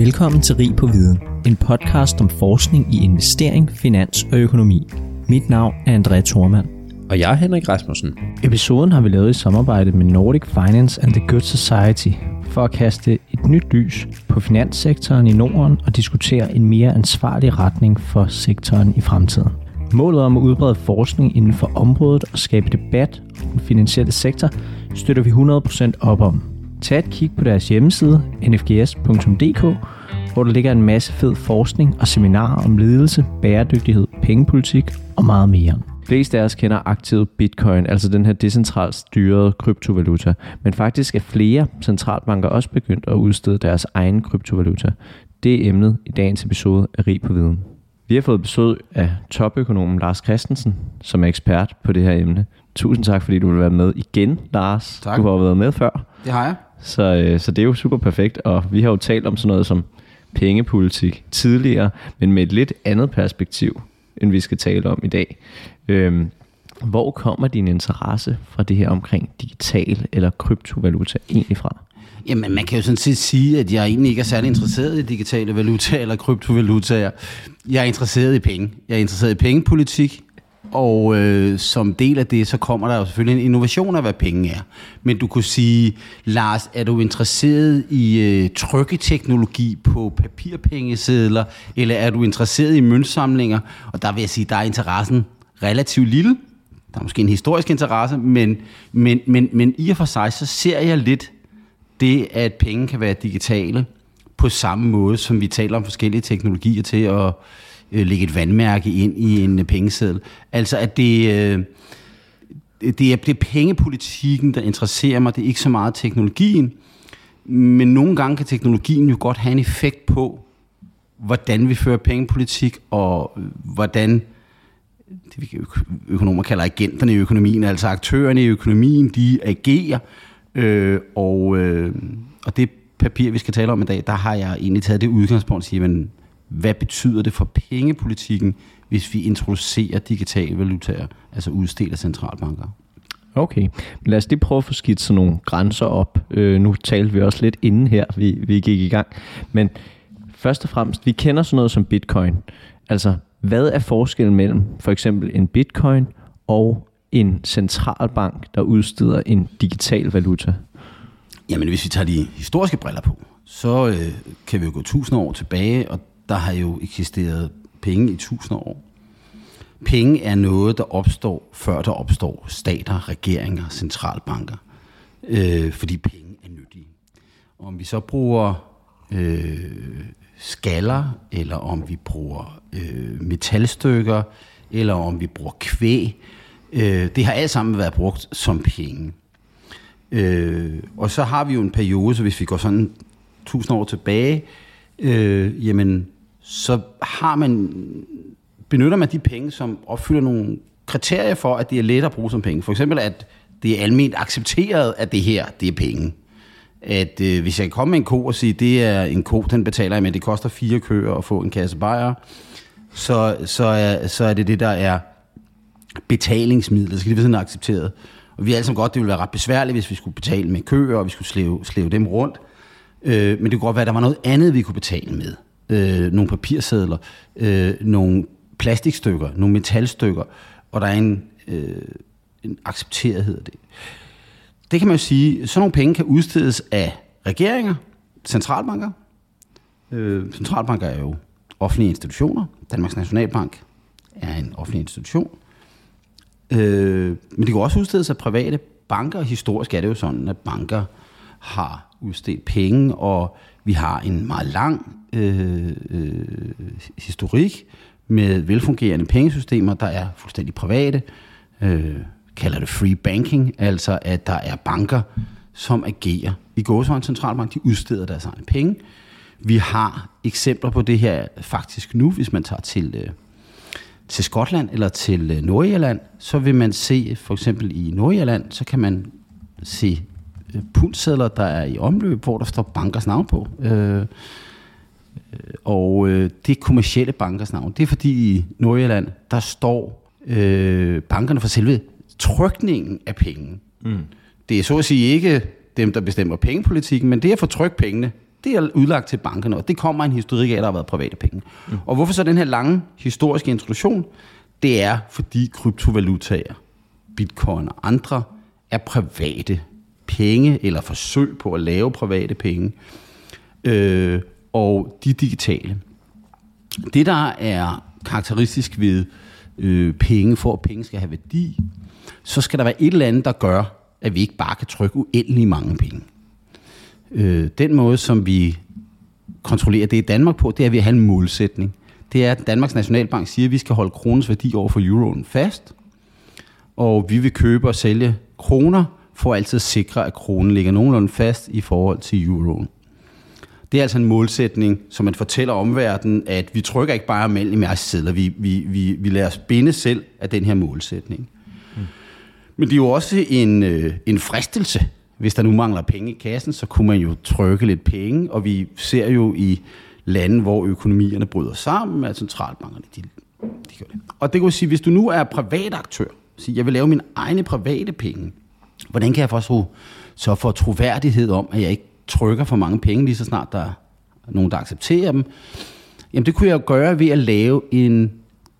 Velkommen til Rig på Viden, en podcast om forskning i investering, finans og økonomi. Mit navn er André Thormand. Og jeg er Henrik Rasmussen. Episoden har vi lavet i samarbejde med Nordic Finance and the Good Society for at kaste et nyt lys på finanssektoren i Norden og diskutere en mere ansvarlig retning for sektoren i fremtiden. Målet om at udbrede forskning inden for området og skabe debat om den finansielle sektor støtter vi 100% op om. Tag et kig på deres hjemmeside nfgs.dk, hvor der ligger en masse fed forskning og seminarer om ledelse, bæredygtighed, pengepolitik og meget mere. De fleste af os kender aktivet Bitcoin, altså den her decentralt styrede kryptovaluta. Men faktisk er flere centralbanker også begyndt at udstede deres egen kryptovaluta. Det er emnet i dagens episode af Rig på Viden. Vi har fået besøg af topøkonomen Lars Christensen, som er ekspert på det her emne. Tusind tak, fordi du vil være med igen, Lars. Tak. Du har været med før. Det har jeg. Så, øh, så det er jo super perfekt, og vi har jo talt om sådan noget som pengepolitik tidligere, men med et lidt andet perspektiv, end vi skal tale om i dag. Øhm, hvor kommer din interesse fra det her omkring digital eller kryptovaluta egentlig fra? Jamen, man kan jo sådan set sige, at jeg egentlig ikke er særlig interesseret i digitale valutaer eller kryptovalutaer. Jeg er interesseret i penge. Jeg er interesseret i pengepolitik, og øh, som del af det, så kommer der jo selvfølgelig en innovation af, hvad penge er. Men du kunne sige, Lars, er du interesseret i øh, trykketeknologi på papirpengesedler, eller er du interesseret i møntsamlinger? Og der vil jeg sige, der er interessen relativt lille. Der er måske en historisk interesse, men, men, men, men i og for sig, så ser jeg lidt det, at penge kan være digitale på samme måde, som vi taler om forskellige teknologier til at øh, lægge et vandmærke ind i en øh, pengeseddel. Altså at det, øh, det, er, det er pengepolitikken, der interesserer mig. Det er ikke så meget teknologien. Men nogle gange kan teknologien jo godt have en effekt på, hvordan vi fører pengepolitik, og øh, hvordan det vi økonomer kalder agenterne i økonomien, altså aktørerne i økonomien, de agerer. Øh, og, øh, og det papir, vi skal tale om i dag, der har jeg egentlig taget det udgangspunkt at sige, men hvad betyder det for pengepolitikken, hvis vi introducerer digitale valutaer, altså udstedt af centralbanker? Okay, lad os lige prøve at få skidt sådan nogle grænser op. Øh, nu talte vi også lidt inden her, vi, vi gik i gang. Men først og fremmest, vi kender sådan noget som bitcoin. Altså, hvad er forskellen mellem for eksempel en bitcoin og en centralbank, der udsteder en digital valuta? Jamen, hvis vi tager de historiske briller på, så øh, kan vi jo gå tusind år tilbage, og der har jo eksisteret penge i tusinder år. Penge er noget, der opstår, før der opstår stater, regeringer, centralbanker. Øh, fordi penge er nyttige. Om vi så bruger øh, skaller, eller om vi bruger øh, metalstykker, eller om vi bruger kvæg, øh, det har alt sammen været brugt som penge. Øh, og så har vi jo en periode, så hvis vi går sådan tusind år tilbage, øh, jamen, så har man, benytter man de penge, som opfylder nogle kriterier for, at det er let at bruge som penge. For eksempel, at det er almindeligt accepteret, at det her, det er penge. At øh, hvis jeg kan komme med en ko og sige, det er en ko, den betaler jeg med, det koster fire køer at få en kasse bajer, så, så, er, så er det det, der er betalingsmidlet. så skal det være sådan accepteret. Og vi er alle sammen godt, det ville være ret besværligt, hvis vi skulle betale med køer, og vi skulle slæve, slæve dem rundt. Øh, men det kunne godt være, at der var noget andet, vi kunne betale med. Øh, nogle papirsedler, øh, nogle plastikstykker, nogle metalstykker, og der er en, øh, en accepterethed af det. Det kan man jo sige, sådan nogle penge kan udstedes af regeringer, centralbanker. Øh, centralbanker er jo offentlige institutioner. Danmarks Nationalbank er en offentlig institution. Øh, men det kan også udstedes af private banker. Historisk er det jo sådan, at banker har udstedt penge, og vi har en meget lang øh, øh, historik med velfungerende pengesystemer, der er fuldstændig private. Øh, kalder det free banking, altså at der er banker, som agerer i gåsøjne centralbank. De udsteder deres egne penge. Vi har eksempler på det her faktisk nu, hvis man tager til... Øh, til Skotland eller til øh, Nordjylland, så vil man se, for eksempel i Nordjylland, så kan man se øh, pundsedler, der er i omløb, hvor der står bankers navn på. Øh, og øh, det er kommersielle bankers navn. Det er fordi i Nordjylland, der står øh, bankerne for selve trykningen af penge. Mm. Det er så at sige ikke dem, der bestemmer pengepolitikken, men det at få trykt pengene, Det er udlagt til bankerne, og det kommer en historik af, der har været private penge. Mm. Og hvorfor så den her lange historiske introduktion? Det er, fordi kryptovalutaer, bitcoin og andre, er private penge, eller forsøg på at lave private penge, øh, og de digitale. Det, der er karakteristisk ved øh, penge, for at penge skal have værdi, så skal der være et eller andet, der gør, at vi ikke bare kan trykke uendelig mange penge. Øh, den måde, som vi kontrollerer det i Danmark på, det er, at vi har en målsætning. Det er, at Danmarks Nationalbank siger, at vi skal holde kronens værdi over for euroen fast, og vi vil købe og sælge kroner, for altid at sikre, at kronen ligger nogenlunde fast i forhold til euroen. Det er altså en målsætning, som man fortæller omverdenen, at vi trykker ikke bare mellem sedler, vi, vi, vi, vi lader os binde selv af den her målsætning. Mm. Men det er jo også en, øh, en fristelse. Hvis der nu mangler penge i kassen, så kunne man jo trykke lidt penge, og vi ser jo i lande, hvor økonomierne bryder sammen, at centralbankerne, de, de gør det. Og det kan sige, hvis du nu er privat aktør, sige, jeg vil lave mine egne private penge, hvordan kan jeg få så få troværdighed om, at jeg ikke trykker for mange penge, lige så snart der er nogen, der accepterer dem? Jamen det kunne jeg gøre ved at lave en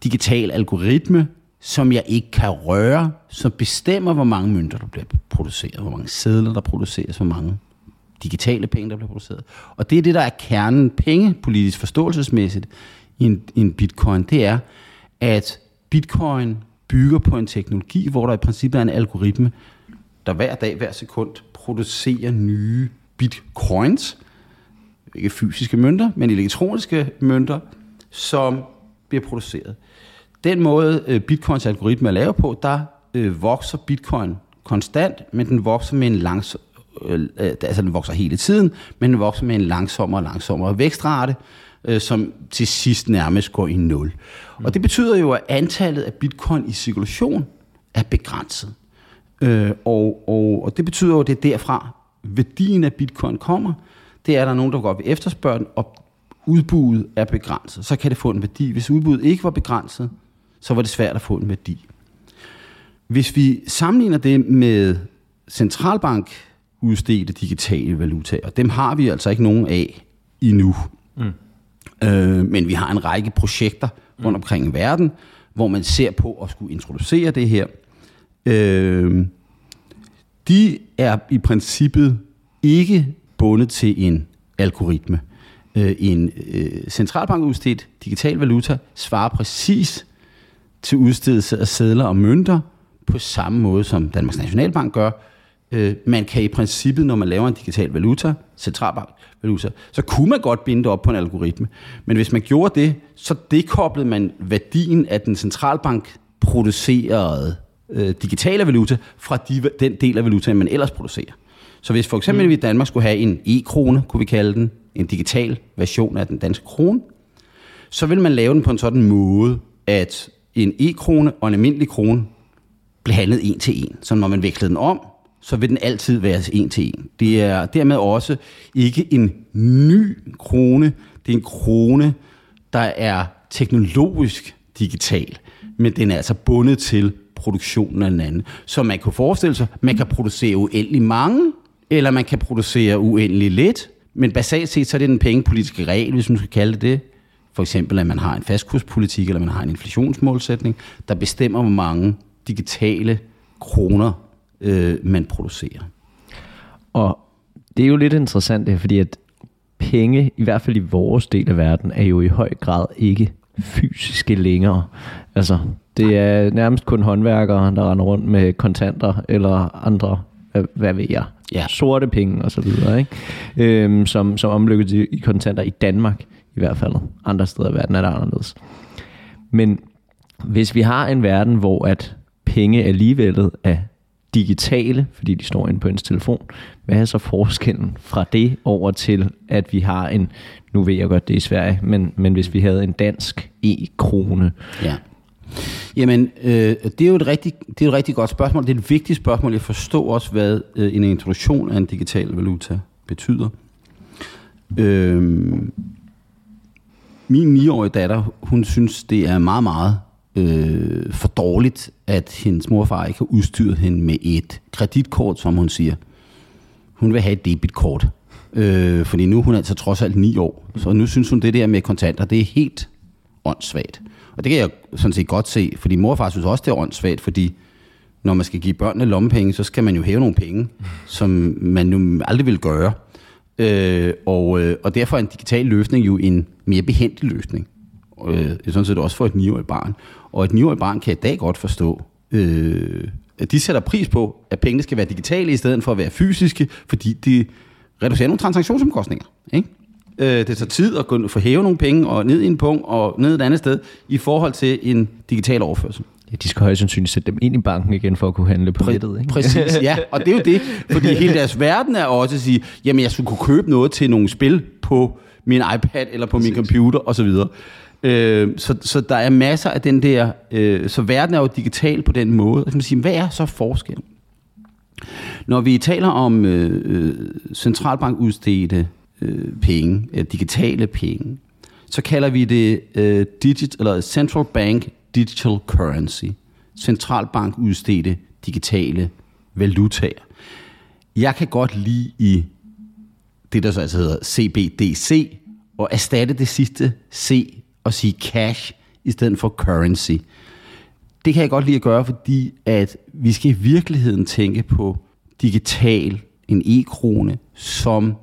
digital algoritme, som jeg ikke kan røre, som bestemmer, hvor mange mønter, der bliver produceret, hvor mange sædler, der produceres, hvor mange digitale penge, der bliver produceret. Og det er det, der er kernen pengepolitisk forståelsesmæssigt i en, i en bitcoin, det er, at bitcoin bygger på en teknologi, hvor der i princippet er en algoritme, der hver dag, hver sekund producerer nye bitcoins, ikke fysiske mønter, men elektroniske mønter, som bliver produceret. Den måde øh, bitcoins algoritme er lavet på, der øh, vokser bitcoin konstant, men den vokser med en langs, øh, øh, altså den vokser hele tiden, men den vokser med en langsommere og langsommere vækstrate, øh, som til sidst nærmest går i nul. Mm. Og det betyder jo, at antallet af bitcoin i cirkulation er begrænset. Øh, og, og, og det betyder jo, at det er derfra, værdien af bitcoin kommer. Det er, at der er nogen, der går op i efterspørgen, og udbuddet er begrænset. Så kan det få en værdi. Hvis udbuddet ikke var begrænset, så var det svært at få en værdi. Hvis vi sammenligner det med centralbank udstedte digitale valutaer, dem har vi altså ikke nogen af endnu. Mm. Øh, men vi har en række projekter rundt omkring i verden, hvor man ser på at skulle introducere det her. Øh, de er i princippet ikke bundet til en algoritme. Øh, en øh, centralbank udstedt digital valuta svarer præcis til udstedelse af sedler og mønter på samme måde som Danmarks Nationalbank gør. Øh, man kan i princippet, når man laver en digital valuta, centralbank valuta, så kunne man godt binde det op på en algoritme. Men hvis man gjorde det, så dekoblede man værdien af den centralbank producerede øh, digitale valuta fra de, den del af valutaen, man ellers producerer. Så hvis for eksempel mm. vi i Danmark skulle have en e-krone, kunne vi kalde den, en digital version af den danske krone, så vil man lave den på en sådan måde, at en e-krone og en almindelig krone bliver handlet en til en. Så når man veksler den om, så vil den altid være en til en. Det er dermed også ikke en ny krone, det er en krone, der er teknologisk digital, men den er altså bundet til produktionen af den anden. Så man kan forestille sig, man kan producere uendelig mange, eller man kan producere uendelig lidt, men basalt set så er det den pengepolitiske regel, hvis man skal kalde det det. For eksempel, at man har en fastkurspolitik, eller man har en inflationsmålsætning, der bestemmer, hvor mange digitale kroner øh, man producerer. Og det er jo lidt interessant det fordi at penge, i hvert fald i vores del af verden, er jo i høj grad ikke fysiske længere. Altså, det er nærmest kun håndværkere, der render rundt med kontanter eller andre, hvad ved jeg, ja. sorte penge og så videre, ikke? Øhm, som, som omlykkes i, i kontanter i Danmark i hvert fald. Andre steder i verden er det anderledes. Men hvis vi har en verden, hvor at penge alligevel er digitale, fordi de står inde på ens telefon, hvad er så forskellen fra det over til, at vi har en, nu ved jeg godt, det er i Sverige, men, men hvis vi havde en dansk e-krone, ja. Jamen, øh, det er jo et rigtig, det er et rigtig godt spørgsmål. Det er et vigtigt spørgsmål. Jeg forstår også, hvad øh, en introduktion af en digital valuta betyder. Øh, min 9-årige datter, hun synes, det er meget, meget øh, for dårligt, at hendes morfar ikke har udstyret hende med et kreditkort, som hun siger. Hun vil have et debitkort. Øh, fordi nu er hun altså trods alt 9 år. Så nu synes hun, det der med kontanter, det er helt åndssvagt. Og det kan jeg sådan set godt se, fordi mor og far synes også, det er åndssvagt, fordi når man skal give børnene lommepenge, så skal man jo hæve nogle penge, som man jo aldrig vil gøre. Øh, og, øh, og derfor er en digital løsning jo en mere behendig løsning. Øh, sådan set også for et 9-årigt barn. Og et 9-årigt barn kan i dag godt forstå, øh, at de sætter pris på, at pengene skal være digitale i stedet for at være fysiske, fordi de reducerer nogle transaktionsomkostninger. Ikke? Øh, det tager tid at gå, få hæve nogle penge og ned i en punkt og ned et andet sted i forhold til en digital overførsel. Ja, de skal højst sandsynligt sætte dem ind i banken igen for at kunne handle på Præ- nettet. Ikke? Præcis, ja. Og det er jo det, fordi hele deres verden er også at sige, jamen jeg skulle kunne købe noget til nogle spil på min iPad eller på Præcis. min computer osv. Øh, så, så der er masser af den der, øh, så verden er jo digital på den måde. Og man sige, hvad er så forskellen? Når vi taler om øh, øh centralbankudstedte øh, penge, øh, digitale penge, så kalder vi det øh, digit, eller Central Bank Digital Currency. Centralbank udstedte digitale valutaer. Jeg kan godt lide i det, der så altså hedder CBDC, og erstatte det sidste C og sige cash i stedet for currency. Det kan jeg godt lide at gøre, fordi at vi skal i virkeligheden tænke på digital, en e-krone, som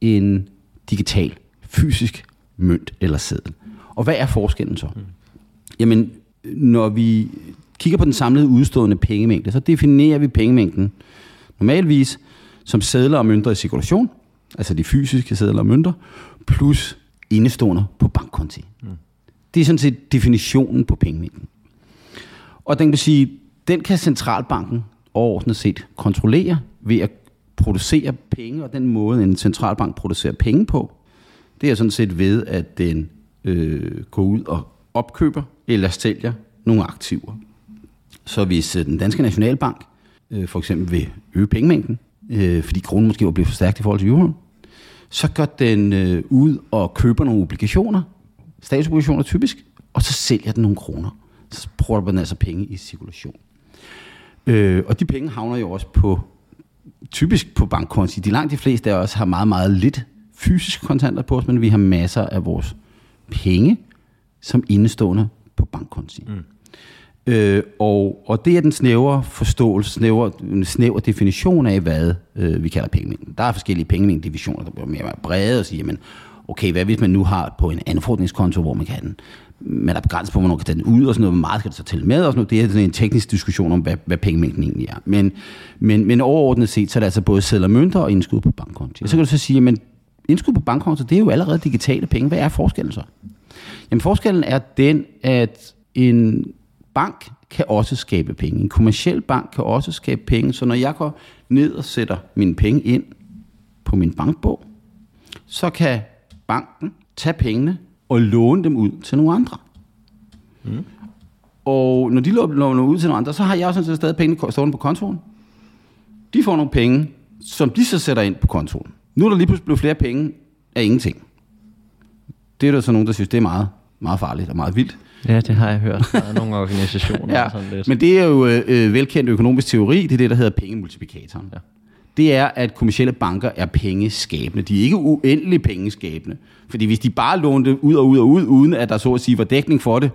en digital, fysisk mønt eller seddel. Og hvad er forskellen så? Mm. Jamen, når vi kigger på den samlede udstående pengemængde, så definerer vi pengemængden normalvis som sædler og mønter i cirkulation, altså de fysiske sædler og mønter, plus indestående på bankkonti. Mm. Det er sådan set definitionen på pengemængden. Og den kan sige, den kan centralbanken overordnet set kontrollere ved at producerer penge, og den måde en centralbank producerer penge på, det er sådan set ved, at den øh, går ud og opkøber eller sælger nogle aktiver. Så hvis øh, den danske nationalbank øh, for eksempel vil øge pengemængden, øh, fordi kronen måske var blevet for stærkt i forhold til euroen, så går den øh, ud og køber nogle obligationer, statsobligationer typisk, og så sælger den nogle kroner. Så bruger man altså penge i cirkulation. Øh, og de penge havner jo også på, typisk på bankkonti. De langt de fleste af os har meget, meget lidt fysiske kontanter på os, men vi har masser af vores penge som indestående på bankkonti. Mm. Øh, og, og det er den snævre forståelse, snævre, snævre definition af, hvad øh, vi kalder pengemængden. Der er forskellige pengemængdedivisioner, der bliver mere brede og siger, jamen, okay, hvad hvis man nu har på en anfordringskonto, hvor man kan man er begrænset på, hvornår man kan tage den ud og sådan noget, hvor meget skal det så tælle med og sådan noget. Det er sådan en teknisk diskussion om, hvad, hvad pengemængden egentlig er. Men, men, men overordnet set, så er det altså både sædler mønter og indskud på bankkonto. Og så kan du så sige, men indskud på bankkonto, det er jo allerede digitale penge. Hvad er forskellen så? Jamen forskellen er den, at en bank kan også skabe penge. En kommersiel bank kan også skabe penge. Så når jeg går ned og sætter mine penge ind på min bankbog, så kan banken tage pengene og låne dem ud til nogle andre. Mm. Og når de låner ud til nogle andre, så har jeg sådan set stadig pengene stående på kontoen. De får nogle penge, som de så sætter ind på kontoen. Nu er der lige pludselig blevet flere penge af ingenting. Det er der så nogen, der synes, det er meget, meget farligt og meget vildt. Ja, det har jeg hørt. Der er nogle organisationer. ja, sådan lidt. men det er jo øh, velkendt økonomisk teori. Det er det, der hedder pengemultiplikatoren. Ja. Det er, at kommersielle banker er pengeskabende. De er ikke uendelig pengeskabende. Fordi hvis de bare lånte ud og ud og ud, uden at der så at sige var dækning for det,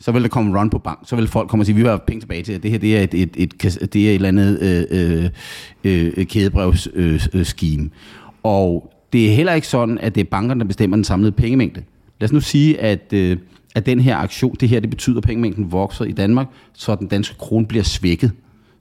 så vil der komme run på bank. Så vil folk komme og sige, vi vil have penge tilbage til, det her det er et, et, et, det er et eller andet øh, øh, øh, kædebrevsscheme. Øh, øh, øh og det er heller ikke sådan, at det er bankerne, der bestemmer den samlede pengemængde. Lad os nu sige, at, øh, at den her aktion, det her, det betyder, at pengemængden vokser i Danmark, så den danske krone bliver svækket.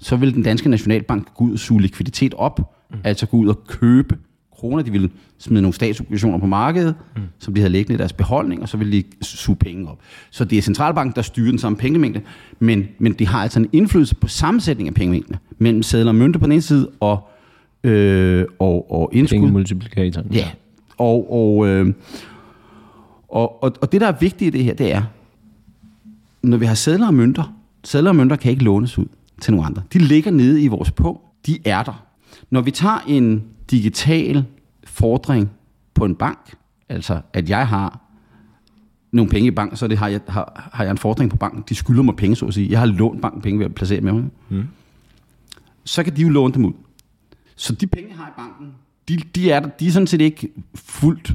Så vil den danske nationalbank gå ud og suge likviditet op, mm. altså gå ud og købe kroner. De ville smide nogle statsobligationer på markedet, mm. som de havde liggende i deres beholdning, og så ville de suge penge op. Så det er centralbanken, der styrer den samme pengemængde, men, men de har altså en indflydelse på sammensætning af pengemængderne mellem sædler og mønter på den ene side, og, øh, og, og indskud. Pengemultiplikatoren. Ja, og, og, øh, og, og, og det, der er vigtigt i det her, det er, når vi har sædler og mønter, sædler og mønter kan ikke lånes ud til nogle andre. De ligger nede i vores på. De er der. Når vi tager en digital fordring på en bank, altså at jeg har nogle penge i banken, så det har, jeg, har, har jeg en fordring på banken. De skylder mig penge, så at sige. Jeg har lånt banken penge ved at placere med mig. Mm. Så kan de jo låne dem ud. Så de penge, jeg har i banken, de, de, er, de er sådan set ikke fuldt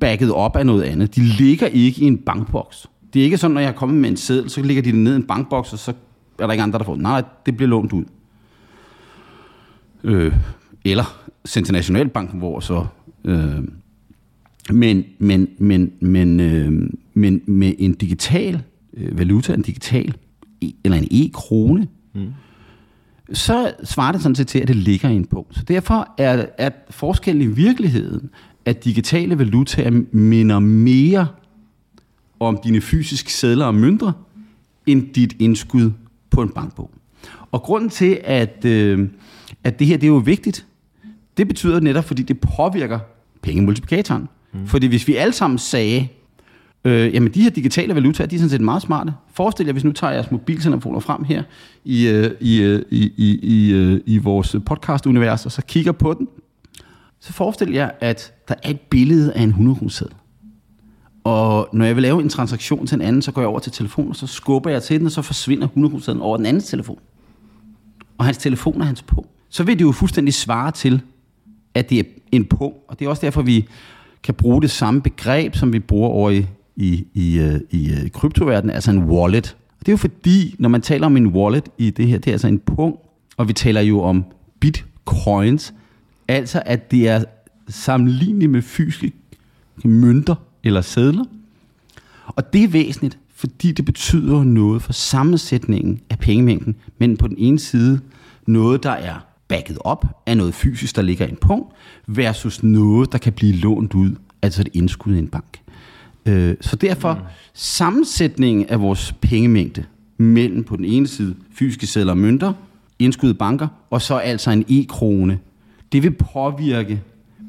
backet op af noget andet. De ligger ikke i en bankboks. Det er ikke sådan, når jeg er kommet med en seddel, så ligger de ned i en bankboks, og så er der ikke andre, der får den. Nej, det bliver lånt ud. Øh, eller sendt til Nationalbanken, hvor så... Øh, men, men, men, men, øh, men med en digital øh, valuta, en digital, e- eller en e-krone, mm. så svarer det sådan set til, at det ligger i en punkt. Så derfor er, er forskellen i virkeligheden, at digitale valutaer minder mere om dine fysiske sædler og mønter, end dit indskud på en bankbog. Og grunden til, at, øh, at det her det er jo vigtigt, det betyder netop, fordi det påvirker pengemultiplikatoren. Mm. Fordi hvis vi alle sammen sagde, øh, jamen de her digitale valutaer, de er sådan set meget smarte. Forestil jer, hvis nu tager jeres mobiltelefoner frem her i, øh, i, øh, i, i, i, øh, i vores podcast-univers, og så kigger på den, så forestil jer, at der er et billede af en 100 kroner og når jeg vil lave en transaktion til en anden, så går jeg over til telefonen, og så skubber jeg til den, og så forsvinder 100 over den andens telefon. Og hans telefon er hans på. Så vil det jo fuldstændig svare til, at det er en på. Og det er også derfor, vi kan bruge det samme begreb, som vi bruger over i, i, i, øh, i, øh, kryptoverdenen, altså en wallet. Og det er jo fordi, når man taler om en wallet i det her, det er altså en punkt, og vi taler jo om bitcoins, altså at det er sammenlignet med fysiske mønter eller sædler. Og det er væsentligt, fordi det betyder noget for sammensætningen af pengemængden, men på den ene side noget, der er backet op af noget fysisk, der ligger i en punkt, versus noget, der kan blive lånt ud, altså et indskud i en bank. Øh, så derfor mm. sammensætningen af vores pengemængde mellem på den ene side fysiske sædler og mønter, indskud i banker, og så altså en e-krone, det vil påvirke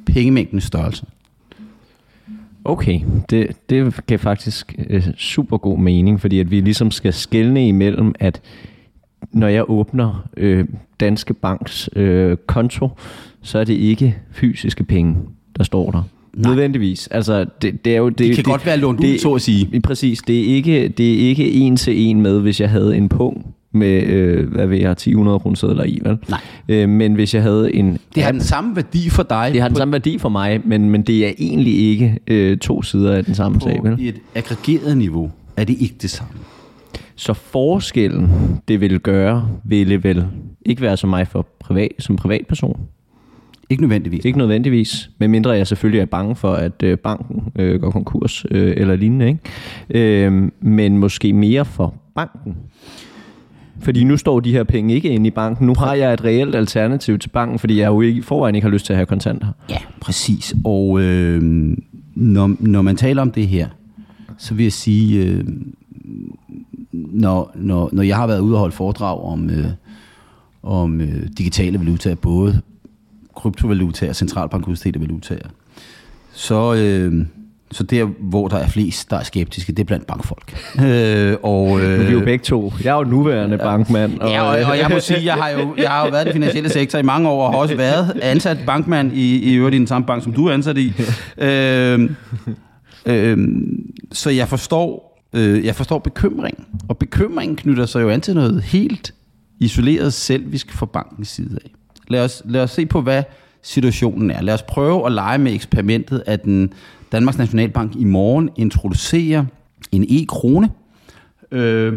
pengemængdens størrelse. Okay, det, det kan faktisk øh, super god mening, fordi at vi ligesom skal skelne imellem, at når jeg åbner øh, Danske Banks øh, konto, så er det ikke fysiske penge, der står der. Nej. Nødvendigvis. Altså, det, det, er jo, det, det kan det, godt være lånt ud, så at sige. Præcis. Det er, ikke, det er ikke en til en med, hvis jeg havde en punkt med, øh, hvad ved jeg, 1000 kroner i, vel? Nej. Øh, men hvis jeg havde en... Det har den samme værdi for dig. Det har den samme værdi for mig, men, men det er egentlig ikke øh, to sider af den samme sag, vel? På et aggregeret niveau er det ikke det samme. Så forskellen, det vil gøre, ville vel ikke være som mig for privat, som privatperson. Ikke nødvendigvis. Ikke nødvendigvis, medmindre jeg selvfølgelig er bange for, at øh, banken øh, går konkurs øh, eller lignende. Ikke? Øh, men måske mere for banken. Fordi nu står de her penge ikke inde i banken. Nu har jeg et reelt alternativ til banken, fordi jeg jo ikke forvejen ikke har lyst til at have kontanter. Ja, præcis. Og øh, når, når man taler om det her, så vil jeg sige, øh, når, når, når jeg har været ude og holde foredrag om, øh, om øh, digitale valutaer, både kryptovalutaer og centralbankudstedte valutaer, så, øh, så der, hvor der er flest, der er skeptiske, det er blandt bankfolk. øh, og, øh, vi er jo begge to. Jeg er jo nuværende bankmand. Og, ja, og, og jeg må sige, jeg har jo, jeg har jo været i den finansielle sektor i mange år, og har også været ansat bankmand i, i øvrigt i den samme bank, som du er ansat i. øh, øh, så jeg forstår Øh, jeg forstår bekymring, og bekymringen knytter sig jo an til noget helt isoleret selvisk fra bankens side af. Lad os, lad os se på, hvad situationen er. Lad os prøve at lege med eksperimentet, at den Danmarks Nationalbank i morgen introducerer en e-krone. Øh,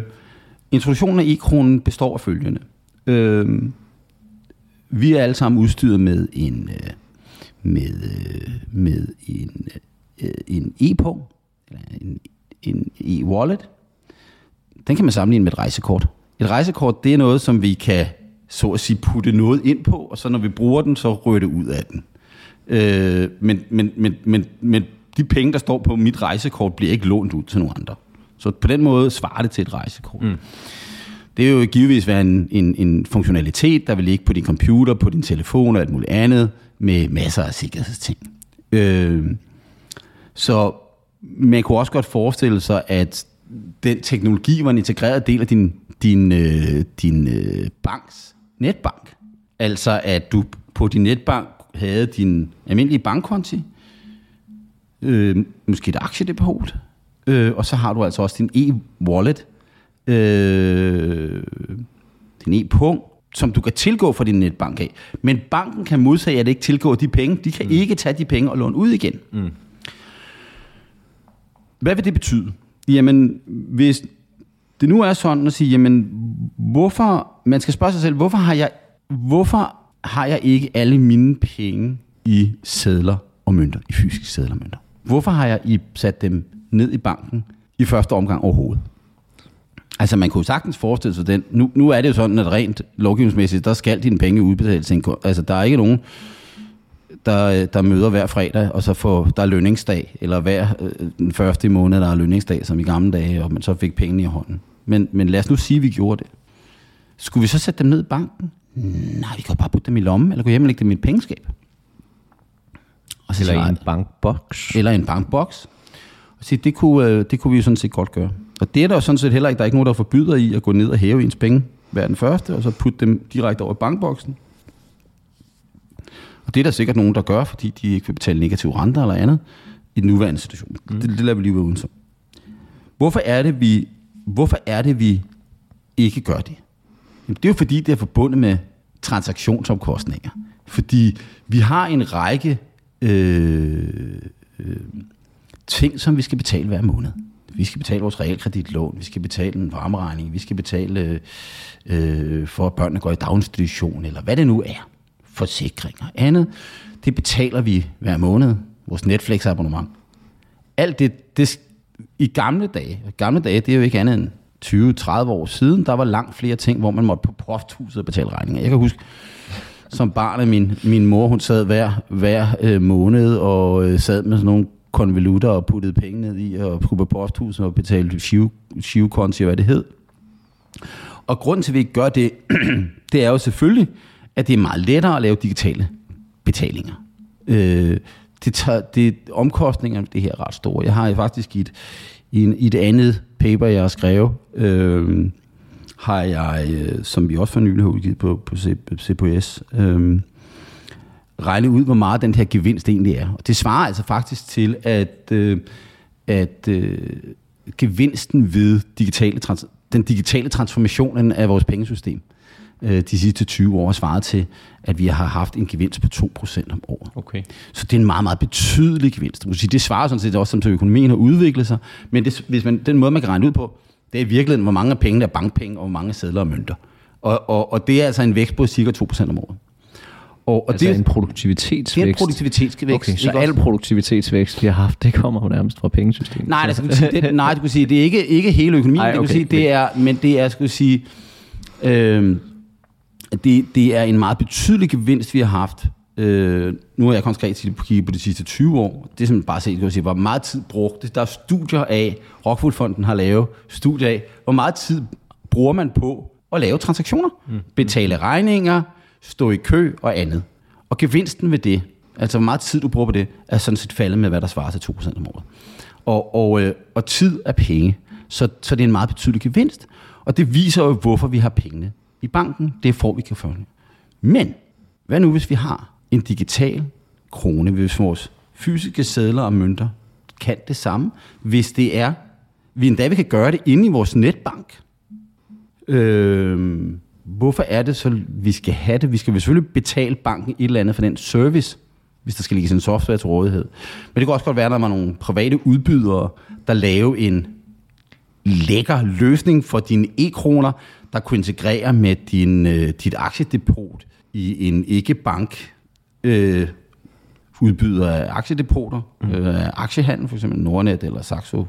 introduktionen af e-kronen består af følgende. Øh, vi er alle sammen udstyret med en øh, med, øh, med en, øh, en e-pung, eller en en e-wallet, den kan man sammenligne med et rejsekort. Et rejsekort, det er noget, som vi kan så at sige putte noget ind på, og så når vi bruger den, så rører det ud af den. Øh, men, men, men, men, men de penge, der står på mit rejsekort, bliver ikke lånt ud til nogen andre. Så på den måde svarer det til et rejsekort. Mm. Det er jo givetvis være en, en, en funktionalitet, der vil ligge på din computer, på din telefon og alt muligt andet, med masser af sikkerhedsting. Øh, så man kunne også godt forestille sig, at den teknologi var en integreret del af din, din, øh, din øh, banks netbank. Altså at du på din netbank havde din almindelige bankkonti, øh, måske et aktiedepot, øh, og så har du altså også din e-wallet, øh, din e-punkt, som du kan tilgå fra din netbank af. Men banken kan modsage, at det ikke tilgår de penge. De kan mm. ikke tage de penge og låne ud igen. Mm. Hvad vil det betyde? Jamen, hvis det nu er sådan at sige, jamen, hvorfor, man skal spørge sig selv, hvorfor har jeg, hvorfor har jeg ikke alle mine penge i sædler og mønter, i fysiske sædler og mønter? Hvorfor har jeg i, sat dem ned i banken i første omgang overhovedet? Altså man kunne sagtens forestille sig den. Nu, nu er det jo sådan, at rent lovgivningsmæssigt, der skal dine penge udbetales til en Altså der er ikke nogen, der, der møder hver fredag, og så får der er lønningsdag, eller hver øh, den første i måned, der er lønningsdag, som i gamle dage, og man så fik pengene i hånden. Men, men lad os nu sige, at vi gjorde det. Skulle vi så sætte dem ned i banken? Nej, vi kan bare putte dem i lommen, eller gå hjem og lægge dem i et pengeskab. Og så eller i en bankboks. Eller en bankboks. Og sige, det kunne, øh, det kunne vi jo sådan set godt gøre. Og det er der jo sådan set heller ikke, der er ikke nogen, der forbyder i at gå ned og hæve ens penge hver den første, og så putte dem direkte over i bankboksen. Og det er der sikkert nogen, der gør, fordi de ikke vil betale negative renter eller andet i den nuværende situation. Mm. Det, det lader vi lige være uden som. Hvorfor er det, vi, hvorfor er det, vi ikke gør det? Jamen, det er jo fordi, det er forbundet med transaktionsomkostninger. Fordi vi har en række øh, øh, ting, som vi skal betale hver måned. Vi skal betale vores realkreditlån, vi skal betale en varmeregning, vi skal betale øh, for, at børnene går i daginstitution, eller hvad det nu er. Forsikringer og andet. Det betaler vi hver måned. Vores Netflix-abonnement. Alt det, det, i gamle dage, gamle dage, det er jo ikke andet end 20-30 år siden, der var langt flere ting, hvor man måtte på posthuset og betale regninger. Jeg kan huske, som barn af min, min mor, hun sad hver, hver øh, måned og øh, sad med sådan nogle konvolutter og puttede penge ned i, og skulle på posthuset og betale shivekonti, hvad det hed. Og grunden til, at vi ikke gør det, det er jo selvfølgelig, at det er meget lettere at lave digitale betalinger. Øh, det, tager, det omkostningerne det her er ret store. Jeg har faktisk i et, i, en, i et andet paper, jeg har skrevet, øh, har jeg, øh, som vi også for nylig har udgivet på, på CPS, øh, regnet ud, hvor meget den her gevinst egentlig er. Og det svarer altså faktisk til, at, øh, at øh, gevinsten ved digitale trans- den digitale transformation af vores pengesystem øh, de sidste 20 år svaret til, at vi har haft en gevinst på 2% om året. Okay. Så det er en meget, meget betydelig gevinst. Det svarer sådan set også, som til økonomien har udviklet sig. Men det, hvis man, den måde, man kan regne ud på, det er i virkeligheden, hvor mange af pengene er bankpenge, og hvor mange sædler og mønter. Og, og, og det er altså en vækst på cirka 2% om året. Og, og altså det er en produktivitetsvækst? Det er en produktivitetsvækst. Okay, så al produktivitetsvækst, vi har haft, det kommer jo nærmest fra pengesystemet? Nej, det, skal sige, det, nej, det, kunne sige, det er ikke, ikke hele økonomien, Ej, okay. det, sige, det er, men det er, skulle sige, øh, det, det er en meget betydelig gevinst, vi har haft. Øh, nu har jeg konkret kigget på de sidste 20 år. Det er simpelthen bare set, kan sige, hvor meget tid brugt. Der er studier af, Rockwool har lavet studier af, hvor meget tid bruger man på at lave transaktioner. Mm. Betale regninger, stå i kø og andet. Og gevinsten ved det, altså hvor meget tid du bruger på det, er sådan set faldet med, hvad der svarer til 2% om året. Og, og, øh, og tid er penge, så, så det er en meget betydelig gevinst. Og det viser jo, hvorfor vi har pengene i banken. Det får vi kan få. Men, hvad nu hvis vi har en digital krone, hvis vores fysiske sædler og mønter kan det samme, hvis det er, vi endda vi kan gøre det inde i vores netbank. Øh, hvorfor er det så, vi skal have det? Vi skal selvfølgelig betale banken et eller andet for den service, hvis der skal ligge en software til rådighed. Men det kan også godt være, at der er nogle private udbydere, der laver en lækker løsning for dine e-kroner, der kunne integrere med din, øh, dit aktiedepot i en ikke-bank øh, udbyder af aktiedepoter, mm. øh, aktiehandel, for eksempel Nordnet eller Saxo,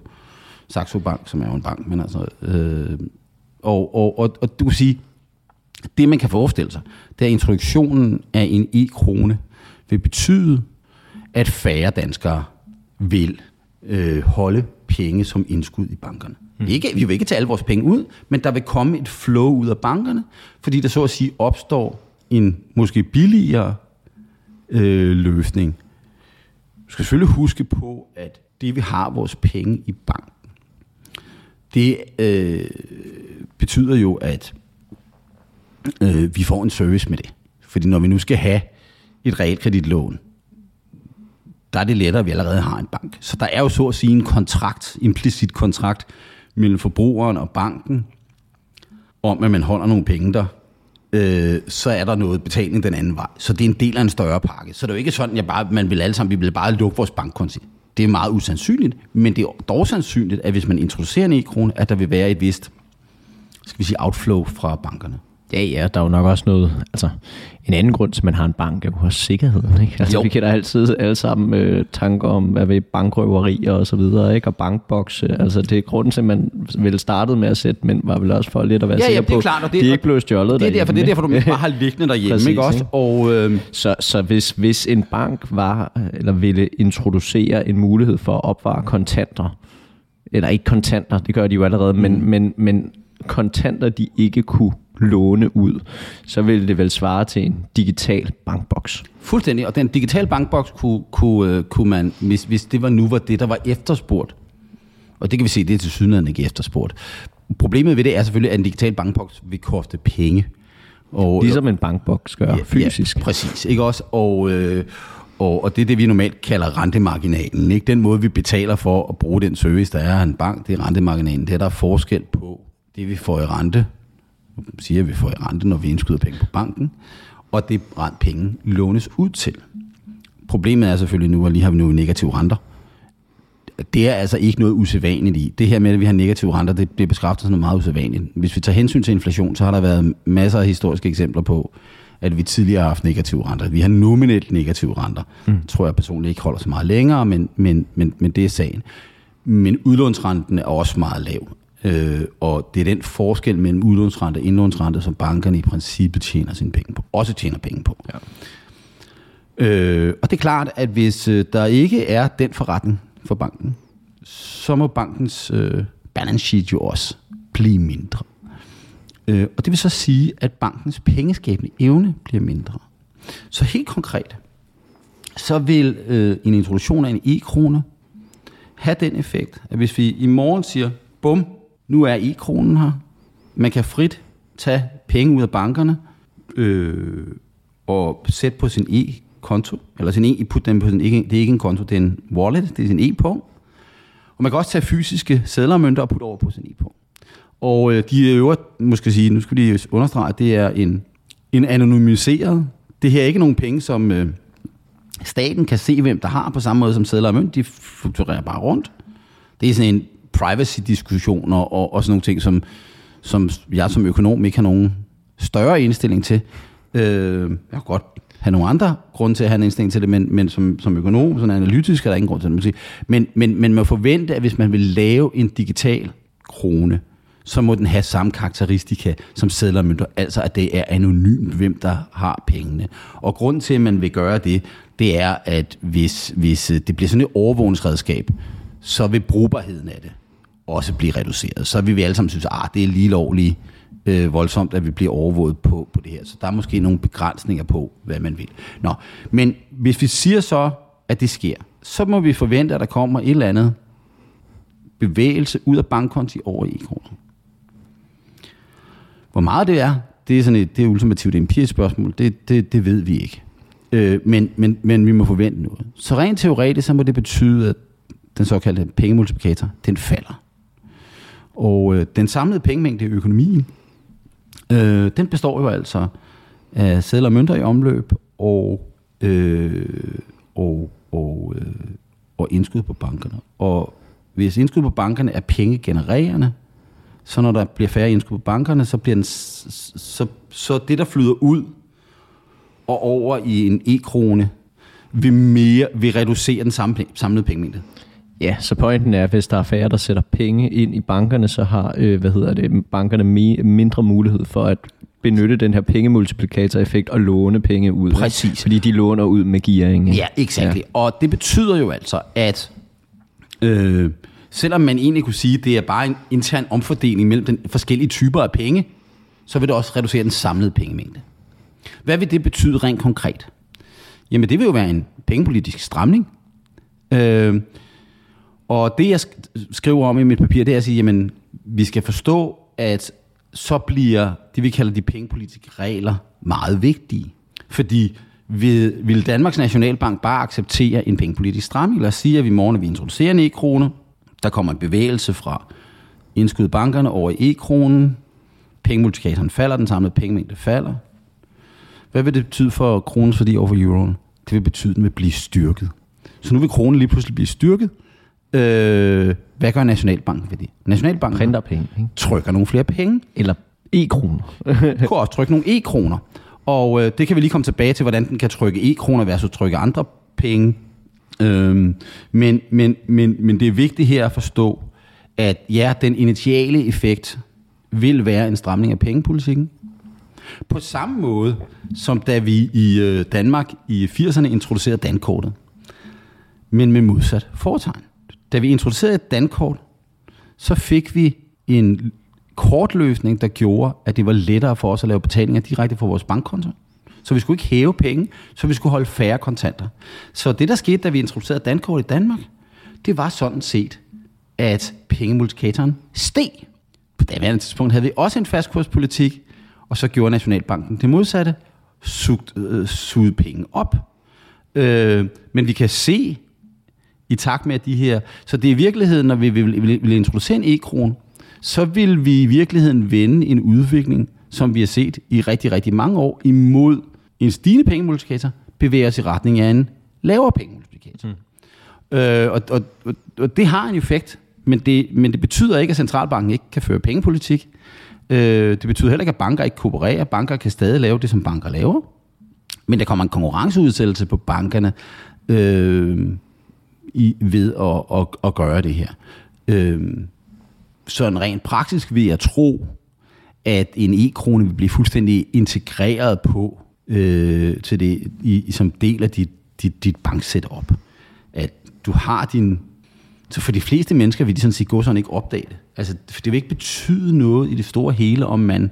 Saxo Bank, som er jo en bank, men altså, øh, og, og, og, og du kan sige, det man kan forestille sig, det er, introduktionen af en e-krone vil betyde, at færre danskere vil øh, holde penge som indskud i bankerne. Mm. Ikke, vi vil ikke tage alle vores penge ud, men der vil komme et flow ud af bankerne, fordi der så at sige opstår en måske billigere øh, løsning. Du skal selvfølgelig huske på, at det vi har vores penge i banken, det øh, betyder jo, at øh, vi får en service med det. Fordi når vi nu skal have et realkreditlån, der er det lettere, at vi allerede har en bank. Så der er jo så at sige en kontrakt, implicit kontrakt, mellem forbrugeren og banken, om at man holder nogle penge der øh, så er der noget betaling den anden vej. Så det er en del af en større pakke. Så det er jo ikke sådan, at bare, man vil alle sammen, vi vil bare lukke vores bankkonti. Det er meget usandsynligt, men det er dog sandsynligt, at hvis man introducerer en e-krone, at der vil være et vist skal vi sige, outflow fra bankerne. Ja, ja, der er jo nok også noget, altså en anden grund til, at man har en bank, er jo også sikkerheden, ikke? Altså, jo. vi kender altid alle sammen øh, tanker om, hvad ved bankrøverier og så videre, ikke? Og bankbokse, altså det er grunden til, at man vel startede med at sætte, men var vel også for lidt at være ja, sikker ja, det er på, klart, og det, de er ikke blevet stjålet Det er derfor, det er derfor, du bare har liggende derhjemme, Præcis, ikke også? Ikke? Og, øh... så, så hvis, hvis en bank var, eller ville introducere en mulighed for at opvare kontanter, eller ikke kontanter, det gør de jo allerede, mm. men, men, men kontanter, de ikke kunne låne ud, så ville det vel svare til en digital bankboks. Fuldstændig, og den digitale bankboks kunne, kunne, øh, kunne man, hvis, hvis det var nu var det, der var efterspurgt, og det kan vi se, det er til sydenheden ikke efterspurgt. Problemet ved det er selvfølgelig, at en digital bankboks vil koste penge. Og, ligesom en bankboks gør, ja, fysisk. Ja, præcis, ikke også? Og, øh, og, og det er det, vi normalt kalder rentemarginalen. Ikke? Den måde, vi betaler for at bruge den service, der er en bank, det er rentemarginalen. Det er der er forskel på det, vi får i rente, siger, at vi får i rente, når vi indskyder penge på banken, og det rent penge lånes ud til. Problemet er selvfølgelig nu, at lige har vi nu negative renter. Det er altså ikke noget usædvanligt i. Det her med, at vi har negative renter, det bliver bekræftet som noget meget usædvanligt. Hvis vi tager hensyn til inflation, så har der været masser af historiske eksempler på, at vi tidligere har haft negative renter. Vi har nominelt negative renter. Mm. Tror jeg personligt ikke holder så meget længere, men, men, men, men det er sagen. Men udlånsrenten er også meget lav. Øh, og det er den forskel mellem udlånsrente og indlånsrente, som bankerne i princippet tjener sine penge på. Også tjener penge på. Ja. Øh, og det er klart, at hvis øh, der ikke er den forretning for banken, så må bankens øh, balance sheet jo også blive mindre. Øh, og det vil så sige, at bankens pengeskabende evne bliver mindre. Så helt konkret, så vil øh, en introduktion af en e-krone have den effekt, at hvis vi i morgen siger, bum, nu er e-kronen her. Man kan frit tage penge ud af bankerne øh, og sætte på sin e-konto, eller sin e, putte dem på sin e, det er ikke en konto, det er en wallet, det er sin e-på. Og man kan også tage fysiske sædler og mønter og putte over på sin e-på. Og øh, de øver, måske sige, nu skal de understrege, at det er en, en anonymiseret. Det her er ikke nogen penge, som øh, staten kan se, hvem der har, på samme måde som sædler og mønt. De fluktuerer bare rundt. Det er sådan en privacy-diskussioner og, og sådan nogle ting, som, som jeg som økonom ikke har nogen større indstilling til. Øh, jeg kan godt have nogle andre grunde til at have en indstilling til det, men, men som, som økonom, sådan analytisk, er der ingen grund til det. Men, men, men man forventer, at hvis man vil lave en digital krone, så må den have samme karakteristika som sedlermønter, altså at det er anonymt, hvem der har pengene. Og grund til, at man vil gøre det, det er, at hvis, hvis øh, det bliver sådan et overvågningsredskab, så vil brugbarheden af det også blive reduceret. Så vil vi alle sammen synes, at ah, det er lige lovligt øh, voldsomt, at vi bliver overvåget på, på det her. Så der er måske nogle begrænsninger på, hvad man vil. Nå, men hvis vi siger så, at det sker, så må vi forvente, at der kommer et eller andet bevægelse ud af bankkonti over i kroner. Hvor meget det er, det er sådan et, det er ultimativt empirisk spørgsmål, det, det, det ved vi ikke. Øh, men, men, men vi må forvente noget. Så rent teoretisk, så må det betyde, at den såkaldte pengemultiplikator, den falder. Og øh, den samlede pengemængde i økonomien, øh, den består jo altså af sædler og mønter i omløb og, øh, og, og, øh, og indskud på bankerne. Og hvis indskud på bankerne er pengegenererende, så når der bliver færre indskud på bankerne, så bliver den, så, så det, der flyder ud og over i en e-krone, vil, mere, vil reducere den samlede pengemængde. Ja, så pointen er, at hvis der er færre, der sætter penge ind i bankerne, så har øh, hvad hedder det, bankerne mindre mulighed for at benytte den her pengemultiplikator-effekt og låne penge ud. Præcis. Fordi de låner ud med gearing. Ja, exakt. Ja. Og det betyder jo altså, at øh, selvom man egentlig kunne sige, at det er bare en intern omfordeling mellem den forskellige typer af penge, så vil det også reducere den samlede pengemængde. Hvad vil det betyde rent konkret? Jamen det vil jo være en pengepolitisk stramning. Øh, og det, jeg skriver om i mit papir, det er at sige, jamen, vi skal forstå, at så bliver det, vi kalder de pengepolitiske regler, meget vigtige. Fordi vil, vil Danmarks Nationalbank bare acceptere en pengepolitisk stramning? Lad os sige, at vi i morgen, vi introducerer en e-krone, der kommer en bevægelse fra indskud bankerne over i e-kronen, pengemultiplikatoren falder, den samlede pengemængde falder. Hvad vil det betyde for kronens værdi over for euroen? Det vil betyde, at den vil blive styrket. Så nu vil kronen lige pludselig blive styrket. Øh, hvad gør Nationalbanken ved det? Nationalbanken Printer penge, ikke? trykker nogle flere penge. Eller e-kroner. Kunne også trykke nogle e-kroner. Og øh, det kan vi lige komme tilbage til, hvordan den kan trykke e-kroner versus trykke andre penge. Øhm, men, men, men, men det er vigtigt her at forstå, at ja, den initiale effekt vil være en stramning af pengepolitikken. På samme måde, som da vi i øh, Danmark i 80'erne introducerede dankortet. Men med modsat foretegn. Da vi introducerede et dankort, så fik vi en kortløsning, der gjorde, at det var lettere for os at lave betalinger direkte fra vores bankkonto. Så vi skulle ikke hæve penge, så vi skulle holde færre kontanter. Så det, der skete, da vi introducerede dankort i Danmark, det var sådan set, at pengemultiplikatoren steg. På daværende tidspunkt havde vi også en fastkurspolitik, og så gjorde Nationalbanken det modsatte, sugte, øh, sugede penge op. Øh, men vi kan se i takt med de her... Så det er i virkeligheden, når vi vil, vil, vil introducere en e-kron, så vil vi i virkeligheden vende en udvikling, som vi har set i rigtig, rigtig mange år, imod en stigende pengemultiplikator, bevæger os i retning af en lavere pengemultiplikator. Mm. Øh, og, og, og, og det har en effekt, men det, men det betyder ikke, at centralbanken ikke kan føre pengepolitik. Øh, det betyder heller ikke, at banker ikke koopererer. Banker kan stadig lave det, som banker laver. Men der kommer en konkurrenceudsættelse på bankerne øh, i, ved at, at, at gøre det her. Øh, sådan rent praktisk vil jeg tro, at en e-krone vil blive fuldstændig integreret på øh, til det, i, som del af dit, dit, dit banksetup. At du har din... Så for de fleste mennesker vil de sådan sige, gå sådan ikke opdage det. Altså, det vil ikke betyde noget i det store hele, om man,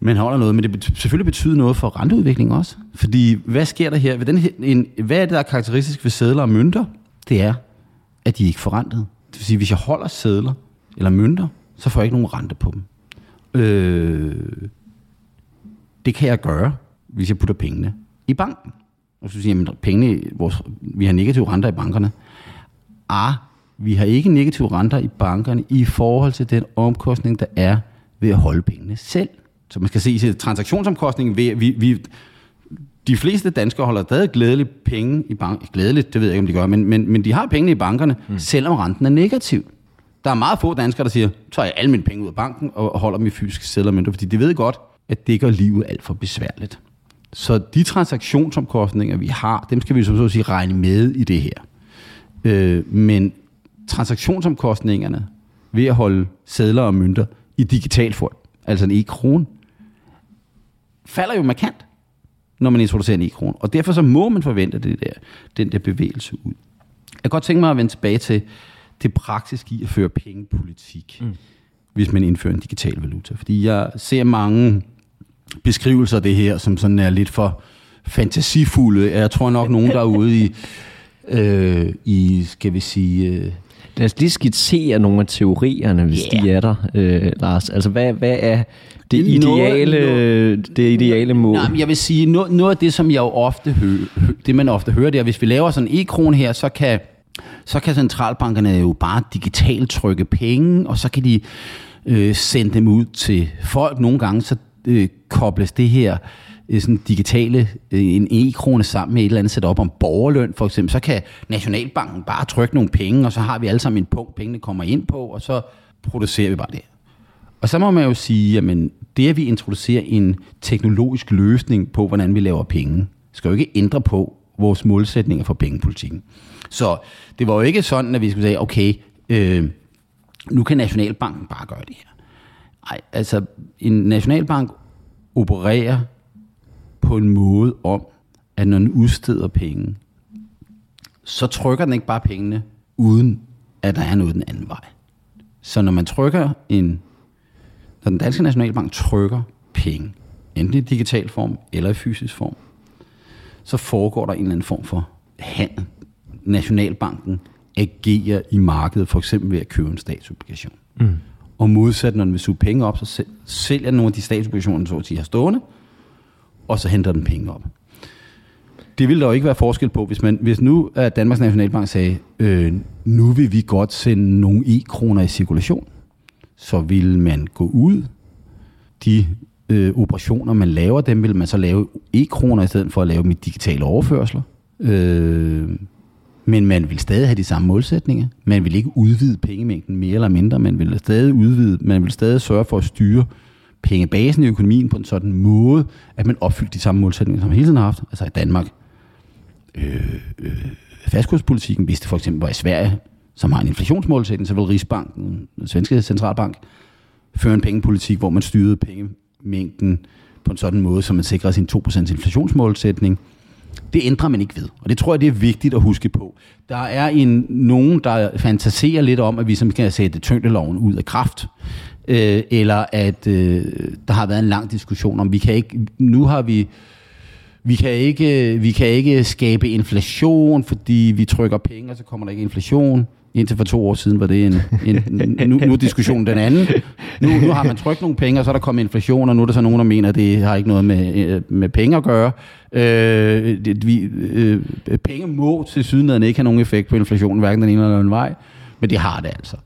man holder noget, men det betyder, selvfølgelig betyder noget for renteudviklingen også. Fordi hvad sker der her? Ved den her en, hvad er det, der er karakteristisk ved sædler og mønter? Det er, at de ikke får rentet. Det vil sige, hvis jeg holder sædler eller mønter, så får jeg ikke nogen rente på dem. Øh, det kan jeg gøre, hvis jeg putter pengene i banken. Og så siger jeg, pengene, vores, vi har negative renter i bankerne. Ah, vi har ikke negative renter i bankerne i forhold til den omkostning, der er ved at holde pengene selv. Så man skal se transaktionsomkostningen ved, vi, vi, de fleste danskere holder stadig glædeligt penge i banken. Glædeligt, det ved jeg ikke, om de gør, men, men, men de har pengene i bankerne, mm. selvom renten er negativ. Der er meget få danskere, der siger, tager jeg alle mine penge ud af banken og holder dem i fysiske sedler mønter, fordi de ved godt, at det gør livet alt for besværligt. Så de transaktionsomkostninger, vi har, dem skal vi så at sige regne med i det her. Øh, men transaktionsomkostningerne ved at holde sædler og mønter i digital form, altså en e-krone, falder jo markant, når man introducerer en e-krone. Og derfor så må man forvente det der, den der bevægelse ud. Jeg kan godt tænke mig at vende tilbage til det praktiske i at føre pengepolitik, mm. hvis man indfører en digital valuta. Fordi jeg ser mange beskrivelser af det her, som sådan er lidt for fantasifulde. Jeg tror nok, nogen der er ude i, øh, i skal vi sige... Øh, Lad os lige skitsere nogle af teorierne, hvis yeah. de er der, øh, Lars. Altså, hvad, hvad er det ideale, noget, det ideale mål? Nej, men jeg vil sige, noget, noget af det, som jeg jo ofte hører, det man ofte hører, det er, at hvis vi laver sådan en e-kron her, så kan, så kan centralbankerne jo bare digitalt trykke penge, og så kan de øh, sende dem ud til folk. Nogle gange så øh, kobles det her øh, sådan digitale, øh, en e-krone sammen med et eller andet setup om borgerløn for eksempel, så kan Nationalbanken bare trykke nogle penge, og så har vi alle sammen en punkt, pengene kommer ind på, og så producerer vi bare det. Og så må man jo sige, at det at vi introducerer en teknologisk løsning på, hvordan vi laver penge, skal jo ikke ændre på vores målsætninger for pengepolitikken. Så det var jo ikke sådan, at vi skulle sige, okay, øh, nu kan Nationalbanken bare gøre det her. Nej, altså en nationalbank opererer på en måde om, at når den udsteder penge, så trykker den ikke bare pengene, uden at der er noget den anden vej. Så når man trykker en, når den danske nationalbank trykker penge, enten i digital form eller i fysisk form, så foregår der en eller anden form for handel. Nationalbanken agerer i markedet, for eksempel ved at købe en statsobligation. Mm. Og modsat, når den vil suge penge op, så sælger nogle af de statsobligationer, så de har stående, og så henter den penge op. Det ville der jo ikke være forskel på, hvis, man, hvis nu at Danmarks Nationalbank sagde, øh, nu vil vi godt sende nogle e-kroner i cirkulation, så vil man gå ud de øh, operationer, man laver, dem vil man så lave e-kroner i stedet for at lave med digitale overførsler. Øh, men man vil stadig have de samme målsætninger. Man vil ikke udvide pengemængden mere eller mindre. Man vil stadig udvide, man vil stadig sørge for at styre pengebasen i økonomien på en sådan måde, at man opfylder de samme målsætninger, som man hele tiden har haft. Altså i Danmark. Øh, øh, fastkurspolitikken, hvis det for eksempel var i Sverige, som har en inflationsmålsætning, så vil Rigsbanken, den svenske centralbank, føre en pengepolitik, hvor man styrede pengemængden på en sådan måde, så man sikrer sin 2% inflationsmålsætning. Det ændrer man ikke ved, og det tror jeg, det er vigtigt at huske på. Der er en, nogen, der fantaserer lidt om, at vi som kan sætte tyngdeloven ud af kraft, øh, eller at øh, der har været en lang diskussion om, vi kan ikke, nu har vi vi kan, ikke, vi kan ikke skabe inflation, fordi vi trykker penge, og så kommer der ikke inflation. Indtil for to år siden var det en, en nu, nu er diskussionen den anden. Nu, nu har man trykt nogle penge, og så er der kommet inflation, og nu er der så nogen, der mener, at det har ikke noget med, med penge at gøre. Øh, det, vi, øh, penge må til sydenheden ikke have nogen effekt på inflationen, hverken den ene eller den anden vej, men det har det altså.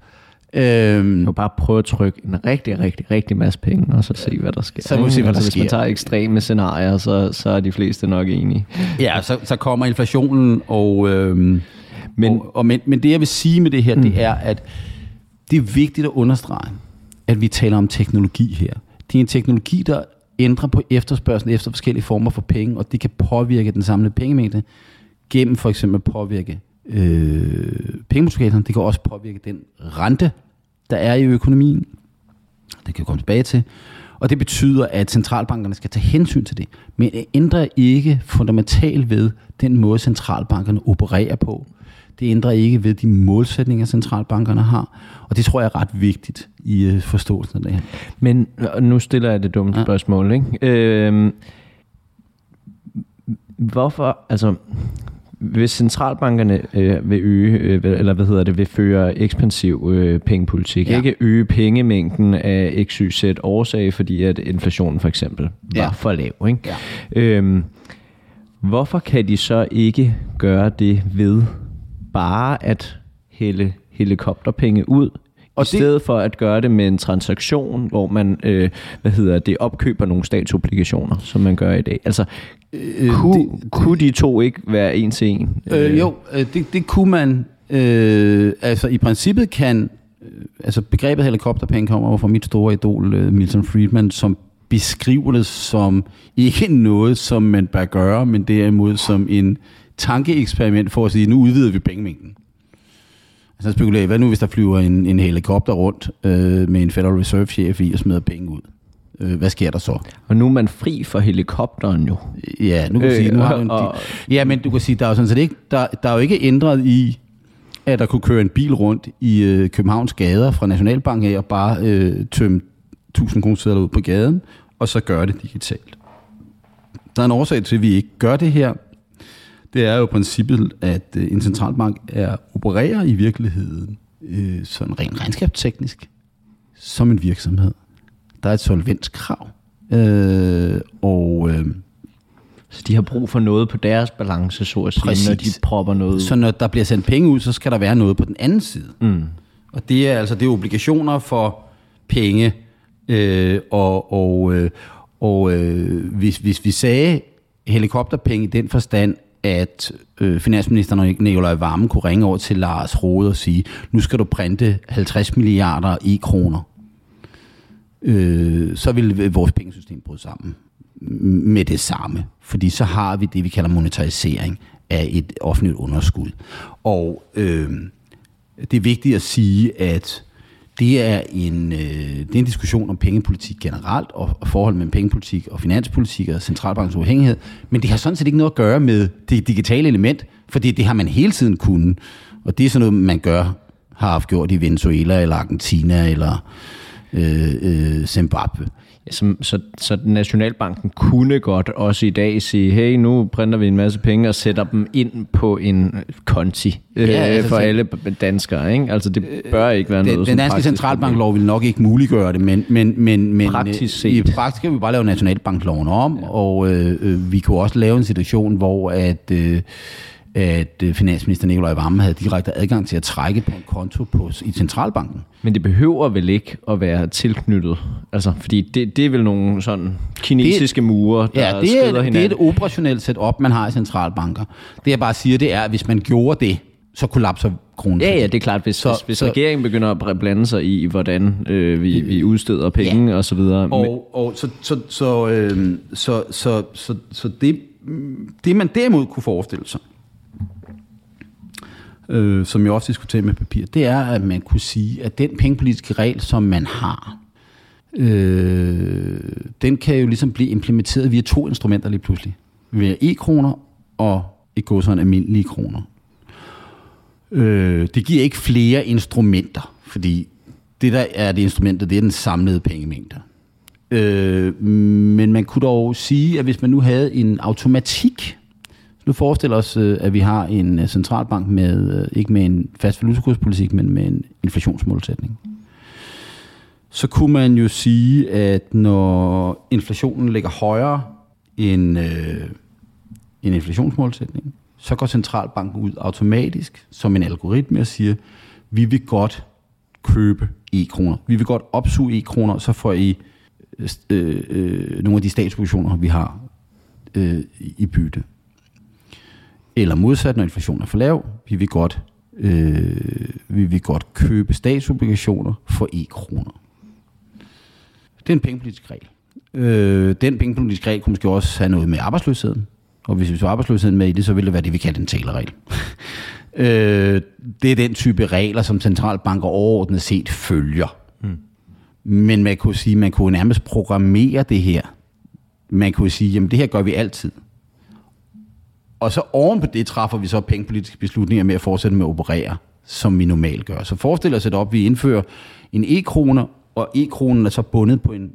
Øhm, du bare prøve at trykke en rigtig, rigtig, rigtig masse penge, og så se, hvad der sker. Så må vi se, hvad der altså, sker. Hvis man tager ekstreme scenarier, så, så er de fleste nok enige. Ja, så, så kommer inflationen, og, øhm, men, og, og, men, men det jeg vil sige med det her, mm. det er, at det er vigtigt at understrege, at vi taler om teknologi her. Det er en teknologi, der ændrer på efterspørgselen efter forskellige former for penge, og det kan påvirke den samlede pengemængde gennem for eksempel at påvirke øh, pengemodskaterne. Det kan også påvirke den rente, der er i økonomien. Det kan komme tilbage til. Og det betyder, at centralbankerne skal tage hensyn til det. Men det ændrer ikke fundamentalt ved den måde, centralbankerne opererer på. Det ændrer ikke ved de målsætninger, centralbankerne har. Og det tror jeg er ret vigtigt i øh, forståelsen af det her. Men nu stiller jeg det dumme ja. spørgsmål. Ikke? Øh, hvorfor, altså hvis centralbankerne øh, vil øge, øh, eller hvad hedder det, vil føre ekspansiv øh, pengepolitik, ja. ikke øge pengemængden af XYZ årsag, fordi at inflationen for eksempel var ja. for lav. Ikke? Ja. Øhm, hvorfor kan de så ikke gøre det ved bare at hælde helikopterpenge ud og I det, stedet for at gøre det med en transaktion, hvor man øh, hvad hedder det, opkøber nogle statsobligationer, som man gør i dag. Altså, øh, kunne, det, kunne de to ikke være en til en? Øh, jo, øh, det, det kunne man. Øh, altså i princippet kan, øh, altså begrebet helikopterpenge kommer fra mit store idol, øh, Milton Friedman, som beskriver det som ikke noget, som man bør gøre, men derimod som en tankeeksperiment for at sige, nu udvider vi pengemængden. Altså spekulerer hvad nu hvis der flyver en, en helikopter rundt øh, med en Federal Reserve chef i og smider penge ud? Øh, hvad sker der så? Og nu er man fri for helikopteren jo. Ja, nu kan øh, sige, nu har en, og, ja, men du kan sige, der er jo sådan set ikke, der, der er jo ikke ændret i, at der kunne køre en bil rundt i øh, Københavns gader fra Nationalbank af og bare øh, tømme 1000 kroner ud på gaden, og så gøre det digitalt. Der er en årsag til, at vi ikke gør det her, det er jo princippet, at øh, en centralbank er, opererer i virkeligheden øh, sådan rent regnskabsteknisk som en virksomhed. Der er et solvenskrav, øh, og... Øh, så de har brug for noget på deres balance, så at sige, når de propper noget Så når der bliver sendt penge ud, så skal der være noget på den anden side. Mm. Og det er altså det er obligationer for penge, øh, og, og, øh, og øh, hvis, hvis vi sagde helikopterpenge i den forstand, at øh, finansministeren Nikolaj Varme kunne ringe over til Lars Rode og sige, nu skal du printe 50 milliarder i kroner. Øh, så vil vores pengesystem bryde sammen med det samme. Fordi så har vi det, vi kalder monetarisering af et offentligt underskud. Og øh, det er vigtigt at sige, at det er en, øh, det er en diskussion om pengepolitik generelt, og, og forhold mellem pengepolitik og finanspolitik og centralbankens uafhængighed, men det har sådan set ikke noget at gøre med det digitale element, fordi det har man hele tiden kunnet, og det er sådan noget, man gør, har haft gjort i Venezuela eller Argentina eller øh, øh, Zimbabwe. Så, så, så Nationalbanken kunne godt også i dag sige, hey, nu printer vi en masse penge og sætter dem ind på en konti ja, øh, altså, for alle danskere. Ikke? Altså det bør ikke være noget Den, den danske centralbanklov vil nok ikke muliggøre det, men, men, men, men praktisk set. i praktisk skal vi bare lave Nationalbankloven om, ja. og øh, øh, vi kunne også lave en situation, hvor at... Øh, at øh, finansminister Nikolaj Vammen havde direkte adgang til at trække på en konto på, i centralbanken. Men det behøver vel ikke at være tilknyttet? Altså, fordi det, det er vel nogle sådan kinesiske det, mure, der ja, det er, hinanden. det er et operationelt setup, man har i centralbanker. Det jeg bare siger, det er, at hvis man gjorde det, så kollapser kronen. Ja, ja, det er klart. Hvis, så, hvis, hvis så, regeringen begynder at blande sig i, hvordan øh, vi, vi udsteder penge ja. og så videre. Og, og så, så, så, øh, så, så, så, så det, det, man derimod kunne forestille sig, øh, som jeg også diskuterer med papir, det er, at man kunne sige, at den pengepolitiske regel, som man har, øh, den kan jo ligesom blive implementeret via to instrumenter lige pludselig. Via e-kroner og et gå sådan almindelige kroner. Øh, det giver ikke flere instrumenter, fordi det der er det instrumentet, det er den samlede pengemængde. Øh, men man kunne dog sige, at hvis man nu havde en automatik, nu forestiller os, øh, at vi har en øh, centralbank med, øh, ikke med en fast valutakurspolitik, men med en inflationsmålsætning. Så kunne man jo sige, at når inflationen ligger højere end, øh, en inflationsmålsætning, så går centralbanken ud automatisk som en algoritme og siger, vi vil godt købe e-kroner. Vi vil godt opsuge e-kroner, så får I øh, øh, nogle af de statspositioner, vi har øh, i bytte. Eller modsat, når inflationen er for lav, vi vil godt, øh, vi vil godt købe statsobligationer for e-kroner. Det er en pengepolitisk regel. Øh, den pengepolitiske regel kunne måske også have noget med arbejdsløsheden og hvis vi så arbejdsløsheden med i det, så ville det være det, vi kalder en talerregel. øh, det er den type regler, som centralbanker overordnet set følger. Mm. Men man kunne sige, man kunne nærmest programmere det her. Man kunne sige, jamen det her gør vi altid. Og så oven på det træffer vi så pengepolitiske beslutninger med at fortsætte med at operere, som vi normalt gør. Så forestil os et op, vi indfører en e-kroner, og e-kronen er så bundet på en,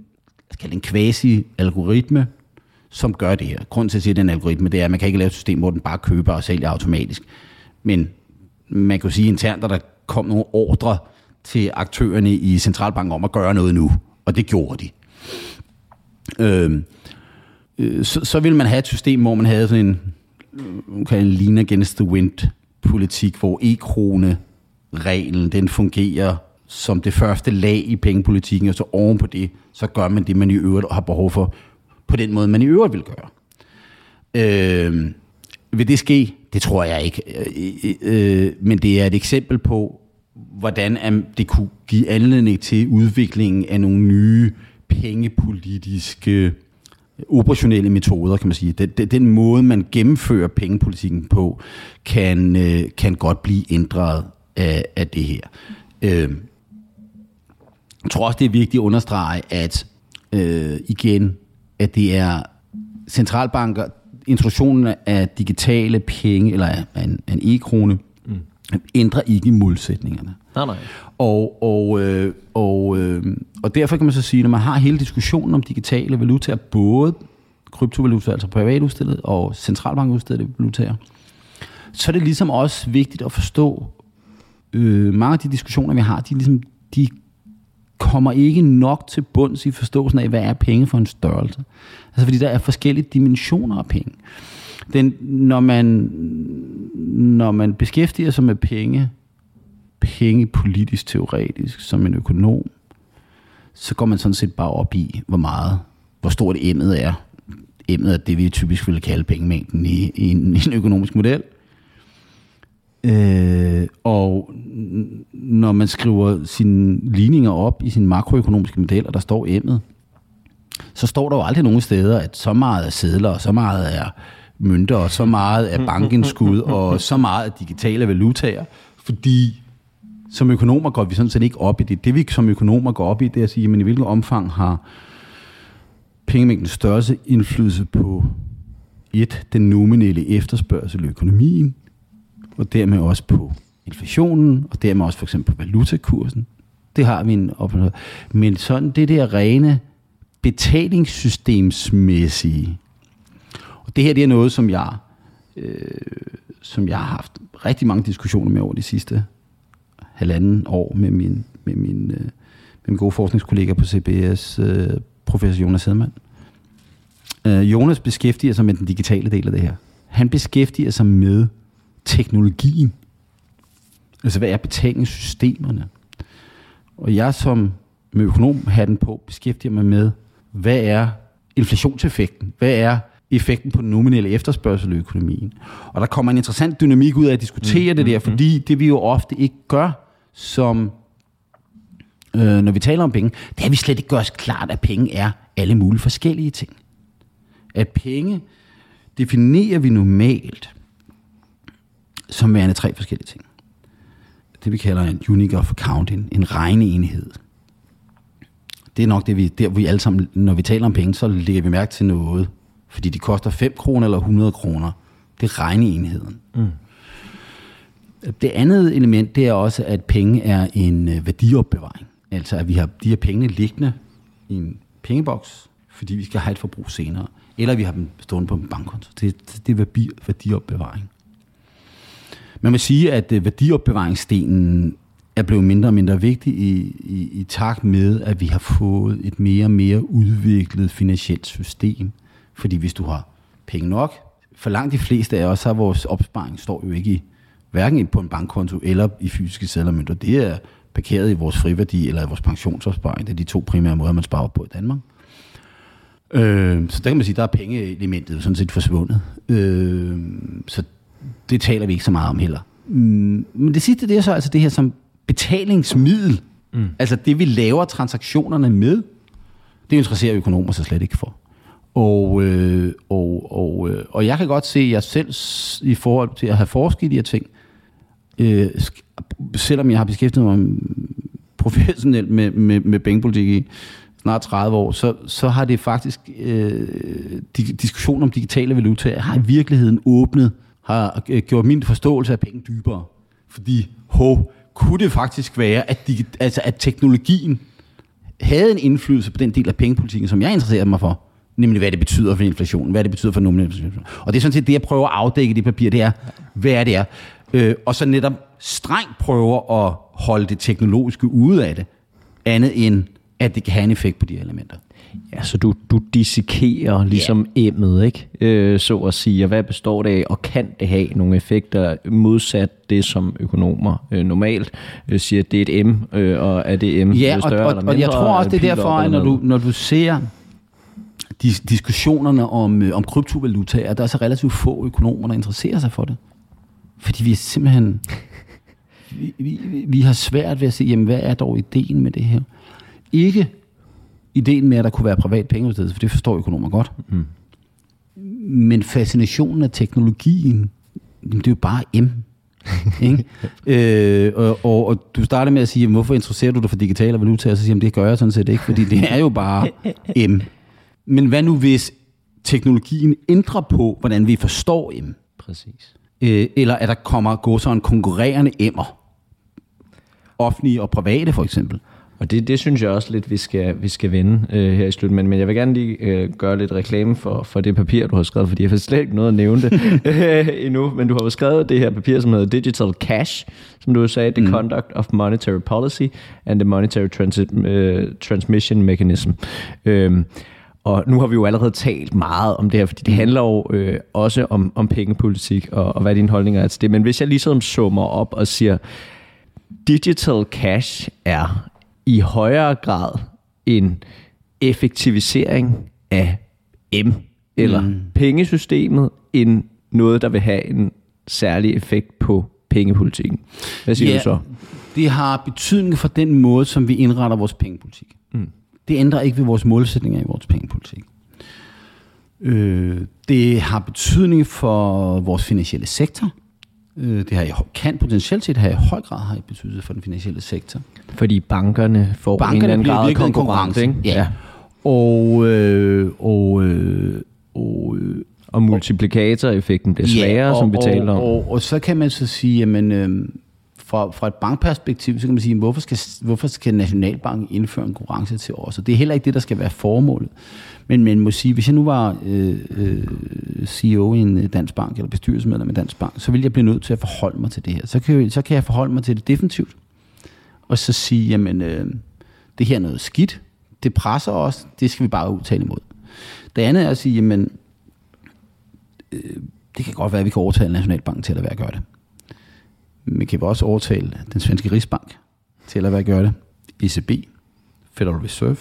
en quasi-algoritme, som gør det her. Grunden til at sige, at den algoritme, det er, at man kan ikke lave et system, hvor den bare køber og sælger automatisk. Men man kan sige internt, at der kom nogle ordre til aktørerne i centralbanken om at gøre noget nu. Og det gjorde de. Øhm, øh, så, så vil man have et system, hvor man havde sådan en, kan en lean against the wind politik, hvor e-krone-reglen, den fungerer som det første lag i pengepolitikken, og så oven på det, så gør man det, man i øvrigt har behov for på den måde, man i øvrigt vil gøre. Øh, vil det ske? Det tror jeg ikke. Øh, øh, øh men det er et eksempel på, hvordan det kunne give anledning til udviklingen af nogle nye pengepolitiske operationelle metoder, kan man sige. Den, den, den måde, man gennemfører pengepolitikken på, kan, øh, kan godt blive ændret af, af det her. Øh, jeg tror også, det er vigtigt at understrege, at øh, igen, at det er centralbanker, introduktionen af digitale penge, eller af en, en e-krone, mm. ændrer ikke målsætningerne. Nej, nej. Og, og, øh, og, øh, og derfor kan man så sige, når man har hele diskussionen om digitale valutaer, både kryptovalutaer, altså privatudstillet og centralbankudstillede valutaer, så er det ligesom også vigtigt at forstå, øh, mange af de diskussioner, vi har, de, ligesom, de kommer ikke nok til bunds i forståelsen af, hvad er penge for en størrelse. Altså fordi der er forskellige dimensioner af penge. Den, når, man, når man beskæftiger sig med penge, penge politisk teoretisk, som en økonom, så går man sådan set bare op i, hvor meget, hvor stort emnet er. Emnet er det, vi typisk ville kalde pengemængden i, i, en, i en økonomisk model. Øh, og når man skriver sine ligninger op i sin makroøkonomiske model, og der står emnet, så står der jo aldrig nogen steder, at så meget er sædler, og så meget er mønter, og så meget er bankindskud, og så meget er digitale valutaer, fordi som økonomer går vi sådan set ikke op i det. Det vi som økonomer går op i, det er at sige, men i hvilken omfang har pengemængdens størrelse indflydelse på et, den nominelle efterspørgsel i økonomien, og dermed også på inflationen, og dermed også for eksempel på valutakursen. Det har vi en oplevelse. Men sådan det der rene betalingssystemsmæssige, og det her det er noget, som jeg, øh, som jeg har haft rigtig mange diskussioner med over de sidste halvanden år med min, med min, øh, med min gode forskningskollega på CBS, øh, professor Jonas Hedman. Øh, Jonas beskæftiger sig med den digitale del af det her. Han beskæftiger sig med teknologien? Altså, hvad er betalingssystemerne? Og jeg som med økonomhatten på beskæftiger mig med, hvad er inflationseffekten? Hvad er effekten på den nominelle efterspørgsel i økonomien? Og der kommer en interessant dynamik ud af at diskutere mm, det der, fordi det vi jo ofte ikke gør som øh, når vi taler om penge, det er, at vi slet ikke gør os klart, at penge er alle mulige forskellige ting. At penge definerer vi normalt som værende tre forskellige ting. Det vi kalder en unit of accounting, en regneenhed. Det er nok det, vi, der vi alle sammen, når vi taler om penge, så lægger vi mærke til noget. Fordi de koster 5 kroner eller 100 kroner. Det er regneenheden. Mm. Det andet element, det er også, at penge er en øh, værdiopbevaring. Altså at vi har de her penge liggende i en pengeboks, fordi vi skal have et forbrug senere. Eller vi har dem stående på en bankkonto. Det, det er værdiopbevaring. Man må sige, at øh, værdiopbevaringsstenen er blevet mindre og mindre vigtig i, i, i takt med, at vi har fået et mere og mere udviklet finansielt system. Fordi hvis du har penge nok, for langt de fleste af os, har vores opsparing står jo ikke i, hverken på en bankkonto eller i fysiske sedler Det er parkeret i vores friværdi eller i vores pensionsopsparing. Det er de to primære måder, man sparer på i Danmark. Øh, så der kan man sige, der er pengeelementet sådan set forsvundet. Øh, så det taler vi ikke så meget om heller. Mm, men det sidste, det er så altså det her som betalingsmiddel. Mm. Altså det, vi laver transaktionerne med, det interesserer økonomer sig slet ikke for. Og, øh, og, og, øh, og jeg kan godt se, at jeg selv i forhold til at have forsket i de her ting, øh, selvom jeg har beskæftiget mig professionelt med, med, med pengepolitik i snart 30 år, så, så har det faktisk, øh, diskussion om digitale valutaer, har i virkeligheden åbnet, har øh, gjort min forståelse af penge dybere. Fordi, ho, kunne det faktisk være, at, de, altså, at teknologien havde en indflydelse på den del af pengepolitikken, som jeg interesserer mig for, nemlig hvad det betyder for inflationen, hvad det betyder for nominel inflation. Og det er sådan set det, jeg prøver at afdække i det papir, det er, hvad er det er. Øh, og så netop strengt prøver at holde det teknologiske ude af det, andet end at det kan have en effekt på de elementer. Ja, så du, du dissekerer ligesom yeah. emmet, ikke? Øh, så at sige, og hvad består det af, og kan det have nogle effekter modsat det, som økonomer øh, normalt øh, siger, at det er et M, øh, og er det M ja, større og, og, eller mindre? og jeg tror også, det er derfor, at når du, når du ser dis- diskussionerne om, øh, om kryptovalutaer, der er så relativt få økonomer, der interesserer sig for det. Fordi vi er simpelthen... vi, vi, vi har svært ved at sige, jamen, hvad er dog ideen med det her? Ikke ideen med, at der kunne være privat pengeudstedelse, for det forstår økonomer godt. Mm. Men fascinationen af teknologien, det er jo bare M. ikke? øh, og, og, og du starter med at sige, jamen, hvorfor interesserer du dig for digitale valutaer? Så siger jeg, det gør jeg sådan set ikke, fordi det er jo bare M. Men hvad nu hvis teknologien ændrer på, hvordan vi forstår M? Præcis. Øh, eller at der kommer gå konkurrerende emmer. Offentlige og private for eksempel. Og det, det synes jeg også lidt, vi skal, vi skal vende øh, her i slut. Men, men jeg vil gerne lige øh, gøre lidt reklame for, for det papir, du har skrevet, fordi jeg har slet ikke noget at nævne det øh, endnu. Men du har jo skrevet det her papir, som hedder Digital Cash, som du sagde, The mm. Conduct of Monetary Policy and the Monetary Trans- uh, Transmission Mechanism. Øh, og nu har vi jo allerede talt meget om det her, fordi det mm. handler jo øh, også om, om pengepolitik, og, og hvad dine holdninger er til det. Men hvis jeg ligesom summer op og siger, digital cash er i højere grad en effektivisering af M, eller mm. pengesystemet, end noget, der vil have en særlig effekt på pengepolitikken. Hvad siger ja, du så? Det har betydning for den måde, som vi indretter vores pengepolitik. Det ændrer ikke ved vores målsætninger i vores pengepolitik. Øh, det har betydning for vores finansielle sektor. Øh, det har, kan potentielt set have i høj grad har betydning for den finansielle sektor. Fordi bankerne får bankerne en eller anden grad af konkurrence. Ikke? Ja. ja. Og, øh, og, øh, og, øh, og multiplikatoreffekten bliver sværere, ja, og, som vi taler om. Og, og, og så kan man så sige, jamen, øh, fra, fra et bankperspektiv, så kan man sige, hvorfor skal, hvorfor skal Nationalbanken indføre en konkurrence til os? Og det er heller ikke det, der skal være formålet. Men man må sige, hvis jeg nu var øh, øh, CEO i en øh, dansk bank, eller bestyrelsesmedlem i en dansk bank, så ville jeg blive nødt til at forholde mig til det her. Så kan jeg, så kan jeg forholde mig til det definitivt. Og så sige, jamen, øh, det her er noget skidt. Det presser os. Det skal vi bare udtale imod. Det andet er at sige, jamen, øh, det kan godt være, at vi kan overtale Nationalbanken til at lade være at gøre det man kan også overtale den svenske Rigsbank til at hvad gøre det. ECB, Federal Reserve,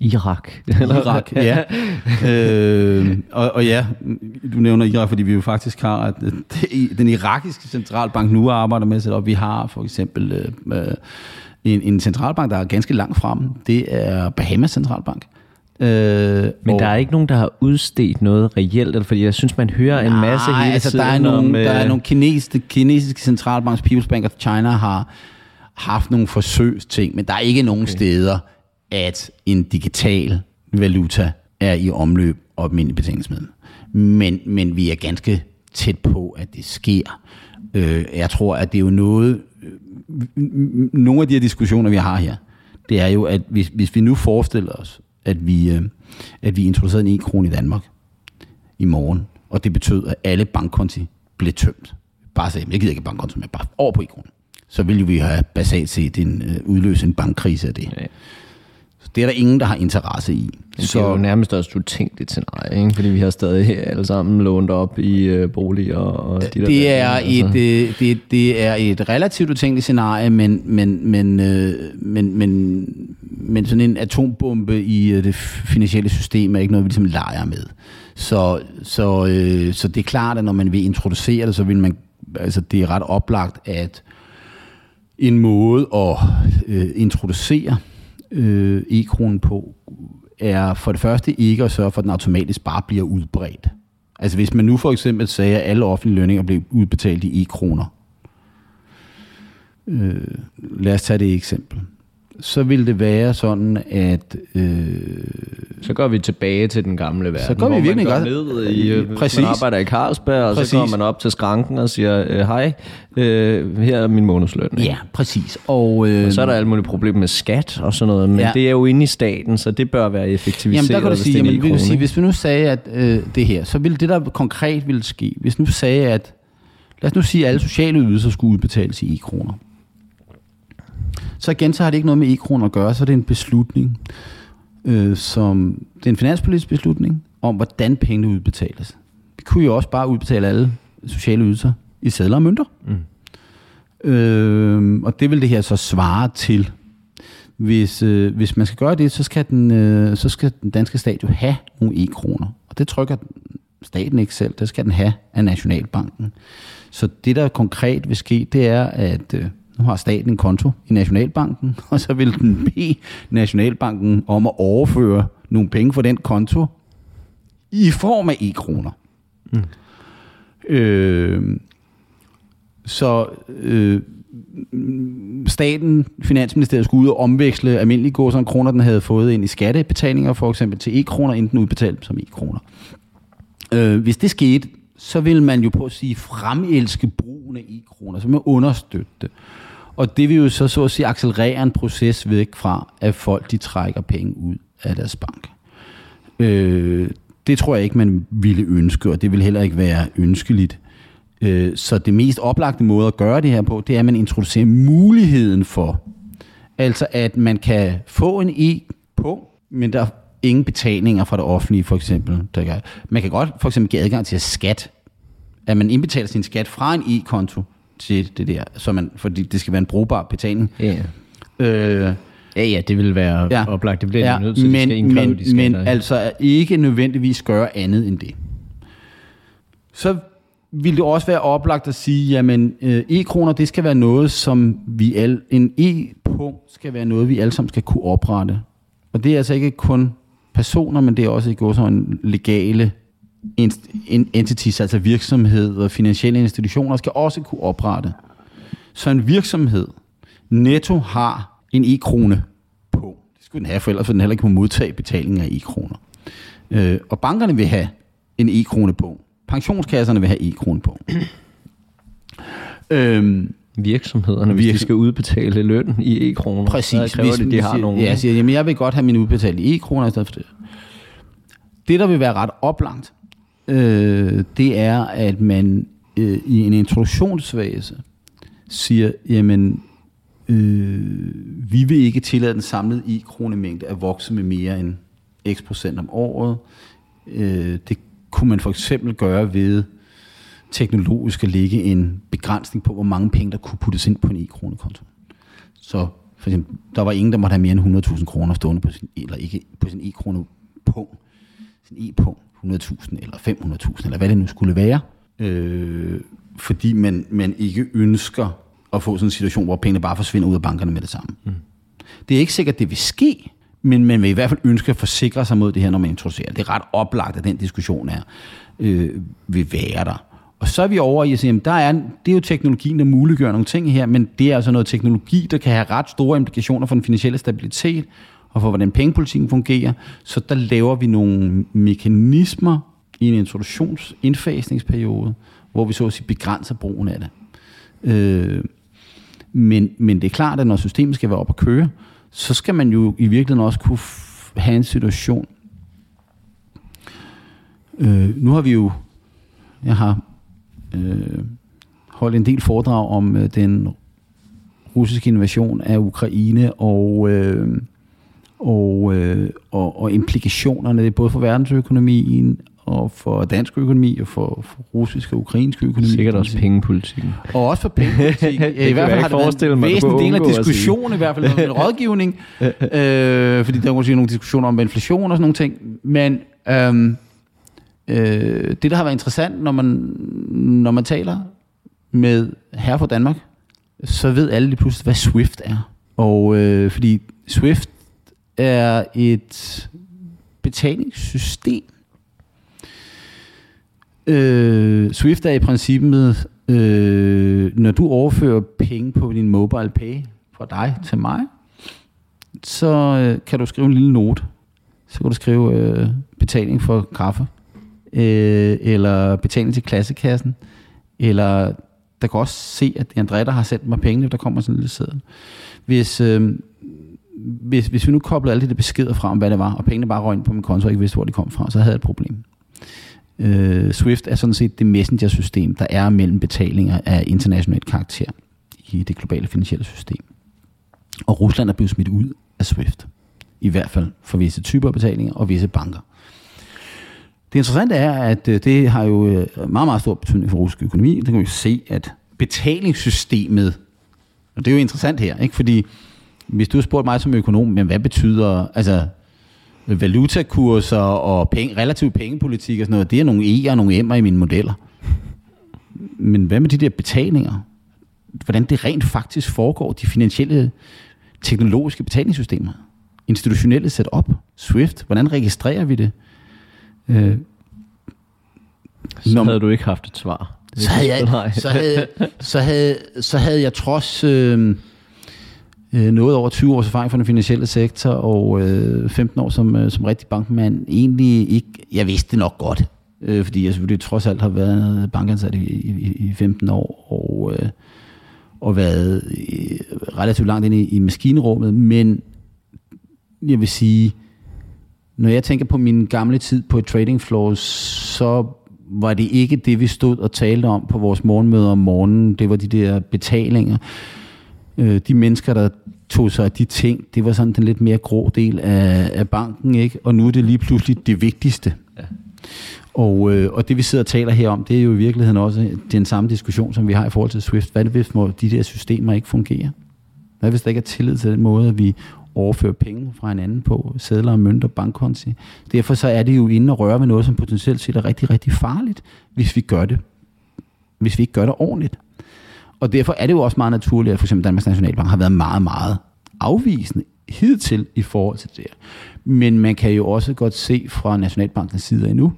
Irak. Irak, ja. øh, og, og ja, du nævner Irak, fordi vi jo faktisk har, at det, den irakiske centralbank nu arbejder med at sætte op. Vi har for eksempel øh, en, en centralbank, der er ganske langt frem. Det er Bahamas centralbank. Øh, Men og, der er ikke nogen, der har udstedt noget reelt, fordi jeg synes, man hører en masse nej, hele altså, tiden der er nogle, om... Der er nogle kinesiske, kinesiske centralbanks, People's Bank of China, har haft nogle forsøgsting, men der er ikke nogen okay. steder, at en digital valuta er i omløb og almindelig betalingsmiddel. Men, men vi er ganske tæt på, at det sker. Øh, jeg tror, at det er jo noget... Øh, nogle af de her diskussioner, vi har her, det er jo, at hvis, hvis vi nu forestiller os, at vi, øh, at vi introducerede en e-krone i Danmark i morgen, og det betød, at alle bankkonti blev tømt. Bare sagde, jeg gider ikke bankkonti, men bare over på e-kronen. Så ville vi have basalt set en, øh, udløse en bankkrise af det. Ja. Det er der ingen, der har interesse i. Så, det er jo nærmest også utænkeligt scenarie, ikke? fordi vi har stadig alle sammen lånt op i øh, boliger. Og de der det, er et, altså. det, det, det er et relativt utænkeligt scenarie, men, men, men, øh, men, men, men sådan en atombombe i øh, det finansielle system er ikke noget, vi ligesom leger med. Så, så, øh, så det er klart, at når man vil introducere det, så vil man, altså det er ret oplagt, at en måde at øh, introducere øh, e-kronen på, er for det første ikke at sørge for, at den automatisk bare bliver udbredt. Altså hvis man nu for eksempel sagde, at alle offentlige lønninger blev udbetalt i e-kroner. Øh, lad os tage det eksempel så vil det være sådan, at... Øh, så går vi tilbage til den gamle verden, så går vi virkelig man går ned i, øh, præcis. man arbejder i Carlsberg, og præcis. så går man op til skranken og siger, øh, hej, øh, her er min månedsløn. Ikke? Ja, præcis. Og, øh, og så er der alle mulige problemer med skat og sådan noget, men ja. det er jo inde i staten, så det bør være effektiviseret. Jamen der kan du sige, jamen, vil sige, hvis vi nu sagde, at øh, det her, så ville det der konkret ville ske, hvis nu sagde, at lad os nu sige, at alle sociale ydelser skulle udbetales i e-kroner. Så igen, så har det ikke noget med e-kroner at gøre, så er det en beslutning, øh, som, det er en finanspolitisk beslutning, om hvordan pengene udbetales. Vi kunne jo også bare udbetale alle sociale ydelser i sædler og mønter. Mm. Øh, og det vil det her så svare til. Hvis, øh, hvis man skal gøre det, så skal, den, øh, så skal den danske stat jo have nogle e-kroner. Og det trykker staten ikke selv, det skal den have af Nationalbanken. Så det, der konkret vil ske, det er, at øh, nu har staten en konto i Nationalbanken, og så vil den bede Nationalbanken om at overføre nogle penge fra den konto i form af e-kroner. Mm. Øh, så øh, staten, Finansministeriet, skulle ud og omveksle almindelige gårdsen kroner, den havde fået ind i skattebetalinger, for eksempel til e-kroner, inden den udbetalt som e-kroner. Øh, hvis det skete, så vil man jo på at sige fremelske brugen af e-kroner, så man understøtte det. Og det vil jo så, så at sige, accelerere en proces væk fra, at folk de trækker penge ud af deres bank. Øh, det tror jeg ikke, man ville ønske, og det vil heller ikke være ønskeligt. Øh, så det mest oplagte måde at gøre det her på, det er, at man introducerer muligheden for, altså at man kan få en e på, men der er ingen betalinger fra det offentlige, for eksempel. Der kan, man kan godt for eksempel give adgang til skat, at man indbetaler sin skat fra en e-konto, til det der, så man, fordi det skal være en brugbar betaling. Ja. Øh, Ja, ja, det vil være ja. oplagt. Det bliver ja, nødt til, men, de men, de men altså ikke nødvendigvis gøre andet end det. Så vil det også være oplagt at sige, jamen øh, e-kroner, det skal være noget, som vi alle, en e-punkt skal være noget, vi alle sammen skal kunne oprette. Og det er altså ikke kun personer, men det er også i går sådan legale entities, altså virksomhed og finansielle institutioner, skal også kunne oprette. Så en virksomhed netto har en e-krone på. Det skulle den have, for ellers den heller ikke kunne modtage betaling af e-kroner. Øh, og bankerne vil have en e-krone på. Pensionskasserne vil have e-krone på. øhm, Virksomhederne, hvis de skal udbetale løn i e-kroner, Præcis. så kræver hvis, det, de har nogle... Ja, siger, jamen jeg vil godt have min udbetalt i e-kroner i stedet for det. Det, der vil være ret oplagt, øh, det er, at man øh, i en introduktionsfase siger, jamen, øh, vi vil ikke tillade den samlede i-kronemængde at vokse med mere end x procent om året. Øh, det kunne man for eksempel gøre ved teknologisk at lægge en begrænsning på, hvor mange penge, der kunne puttes ind på en e-kronekonto. Så for eksempel, der var ingen, der måtte have mere end 100.000 kroner stående på sin, eller ikke på sin e-krone punkt, sin e-punkt, 100.000 eller 500.000, eller hvad det nu skulle være, øh, fordi man, man ikke ønsker at få sådan en situation, hvor pengene bare forsvinder ud af bankerne med det samme. Mm. Det er ikke sikkert, det vil ske, men man vil i hvert fald ønske at forsikre sig mod det her, når man introducerer. Det er ret oplagt, at den diskussion er, øh, vil være der. Og så er vi over i at sige, at der er, det er jo teknologien, der muliggør nogle ting her, men det er altså noget teknologi, der kan have ret store implikationer for den finansielle stabilitet, og for hvordan pengepolitikken fungerer. Så der laver vi nogle mekanismer i en introduktionsindfasningsperiode, hvor vi så at sige begrænser brugen af det. Øh, men, men det er klart, at når systemet skal være op at køre, så skal man jo i virkeligheden også kunne have en situation. Øh, nu har vi jo, jeg har øh, holdt en del foredrag om øh, den russiske invasion af Ukraine og, øh, og, øh, og, og implikationerne både for verdensøkonomien og for dansk økonomi, og for, for russisk og ukrainsk økonomi. Sikkert også pengepolitikken. Og også for pengepolitikken. I hvert fald har det været en væsentlig del af diskussionen, i hvert fald med rådgivning. øh, fordi der er måske nogle diskussioner om inflation og sådan nogle ting. Men øhm, øh, det, der har været interessant, når man, når man taler med herre fra Danmark, så ved alle lige pludselig, hvad SWIFT er. Og øh, fordi SWIFT er et betalingssystem, Øh, Swift er i princippet, øh, når du overfører penge på din mobile pay fra dig til mig, så øh, kan du skrive en lille note. Så kan du skrive øh, betaling for kaffe, øh, eller betaling til klassekassen, eller der kan også se, at det er André, der har sendt mig penge, der kommer sådan en lille seddel. Hvis, øh, hvis, hvis vi nu koblede alle de der beskeder fra om, hvad det var, og pengene bare røg ind på min konto, og ikke vidste, hvor de kom fra, så havde jeg et problem. Øh, Swift er sådan set det messenger-system, der er mellem betalinger af international karakter i det globale finansielle system. Og Rusland er blevet smidt ud af Swift. I hvert fald for visse typer betalinger og visse banker. Det interessante er, at øh, det har jo øh, meget, meget stor betydning for russisk økonomi. Det kan vi se, at betalingssystemet, og det er jo interessant her, ikke? fordi hvis du har spurgt mig som økonom, men hvad betyder, altså valutakurser og penge, relativ pengepolitik og sådan noget, det er nogle E'er og nogle M'er i mine modeller. Men hvad med de der betalinger? Hvordan det rent faktisk foregår, de finansielle teknologiske betalingssystemer, institutionelle setup, SWIFT, hvordan registrerer vi det? Øh, så når, havde du ikke haft et svar. Så havde, jeg, så, havde, så, havde, så havde jeg trods... Øh, øh, noget over 20 års erfaring fra den finansielle sektor, og øh, 15 år som, øh, som rigtig bankmand, egentlig ikke, jeg vidste det nok godt, øh, fordi jeg selvfølgelig trods alt har været bankansat i, i, i 15 år, og, øh, og været øh, relativt langt inde i, i maskinrummet, men jeg vil sige, når jeg tænker på min gamle tid på et trading floor, så var det ikke det, vi stod og talte om på vores morgenmøder om morgenen. Det var de der betalinger øh, de mennesker, der tog sig af de ting, det var sådan den lidt mere grå del af, af banken, ikke? og nu er det lige pludselig det vigtigste. Ja. Og, øh, og det vi sidder og taler her om, det er jo i virkeligheden også den samme diskussion, som vi har i forhold til Swift. Hvad hvis de der systemer ikke fungerer? Hvad hvis der ikke er tillid til den måde, at vi overfører penge fra hinanden på sædler og mønter, bankkonti? Derfor så er det jo inde og røre ved noget, som potentielt set er rigtig, rigtig farligt, hvis vi gør det. Hvis vi ikke gør det ordentligt. Og derfor er det jo også meget naturligt, at for eksempel Danmarks Nationalbank har været meget, meget afvisende hidtil i forhold til det Men man kan jo også godt se fra Nationalbankens side endnu,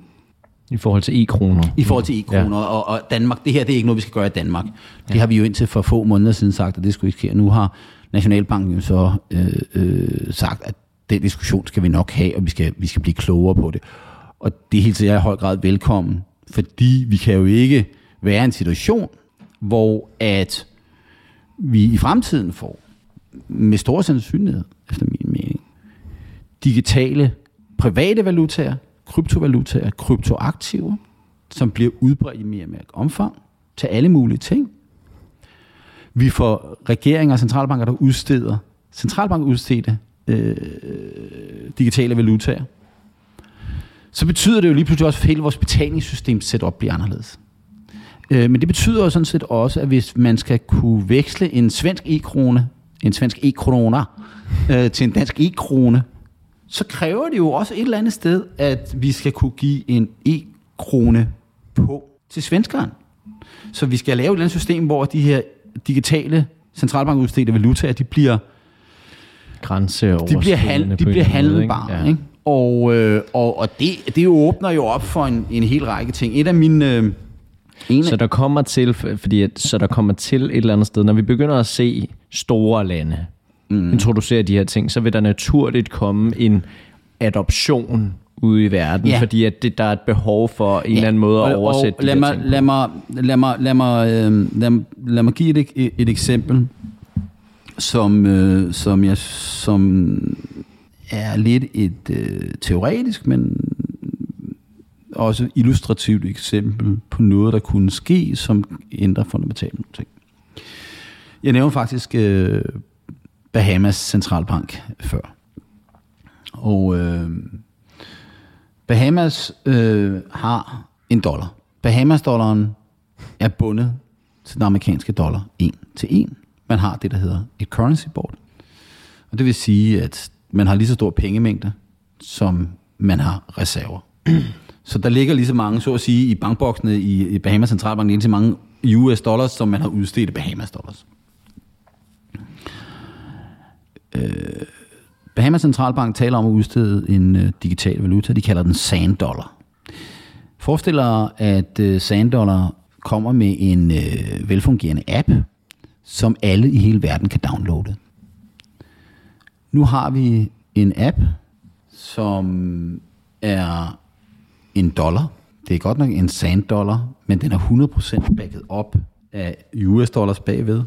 i forhold til e-kroner. I forhold til e-kroner. Ja. Og, og Danmark, det her det er ikke noget, vi skal gøre i Danmark. Det ja. har vi jo indtil for få måneder siden sagt, at det skulle ikke ske. Nu har Nationalbanken jo så øh, øh, sagt, at den diskussion skal vi nok have, og vi skal, vi skal blive klogere på det. Og det hilser jeg i høj grad velkommen, fordi vi kan jo ikke være i en situation, hvor at vi i fremtiden får, med stor sandsynlighed, efter min mening, digitale private valutaer, kryptovalutaer, kryptoaktiver, som bliver udbredt i mere og mere omfang til alle mulige ting. Vi får regeringer og centralbanker, der udsteder, centralbank udstedte øh, digitale valutaer. Så betyder det jo lige pludselig også, at hele vores betalingssystem setup bliver anderledes Øh, men det betyder jo sådan set også, at hvis man skal kunne veksle en svensk e-krone, en svensk e-kroner, øh, til en dansk e-krone, så kræver det jo også et eller andet sted, at vi skal kunne give en e-krone på til svenskeren. Så vi skal lave et eller andet system, hvor de her digitale centralbankudstedte valutaer, de bliver Grænseoverskridende de bliver, hand, de bliver måde, handelbare. ikke? Ja. Ikke? Og, øh, og, og det, det åbner jo op for en, en hel række ting. Et af mine... Øh, en Så der kommer til, fordi at, så der kommer til et eller andet sted, når vi begynder at se store lande mm. introducere de her ting, så vil der naturligt komme en adoption ude i verden, Ja. fordi at det, der er et behov for en eller anden måde at og- oversætte og de lad her mig, ting. lad mig, lad mig, lad mig, øh, lad, lad mig give et, et, et eksempel, som, øh, som, jeg, som er lidt et øh, teoretisk, men også illustrativt eksempel på noget, der kunne ske, som ændrer fundamentalt nogle ting. Jeg nævner faktisk øh, Bahamas centralbank før. Og øh, Bahamas øh, har en dollar. Bahamas-dollaren er bundet til den amerikanske dollar en til en. Man har det, der hedder et currency board. Og det vil sige, at man har lige så stor pengemængde, som man har reserver så der ligger lige så mange, så at sige, i bankboksene i, i Bahamas Centralbank, lige så mange US dollars, som man har udstedt i Bahamas dollars. Øh, Bahamas Centralbank taler om at udstede en øh, digital valuta. De kalder den sand dollar. Forestil dig, at øh, sand dollar kommer med en øh, velfungerende app, som alle i hele verden kan downloade. Nu har vi en app, som er en dollar. Det er godt nok en sand dollar, men den er 100% backet op af US dollars bagved.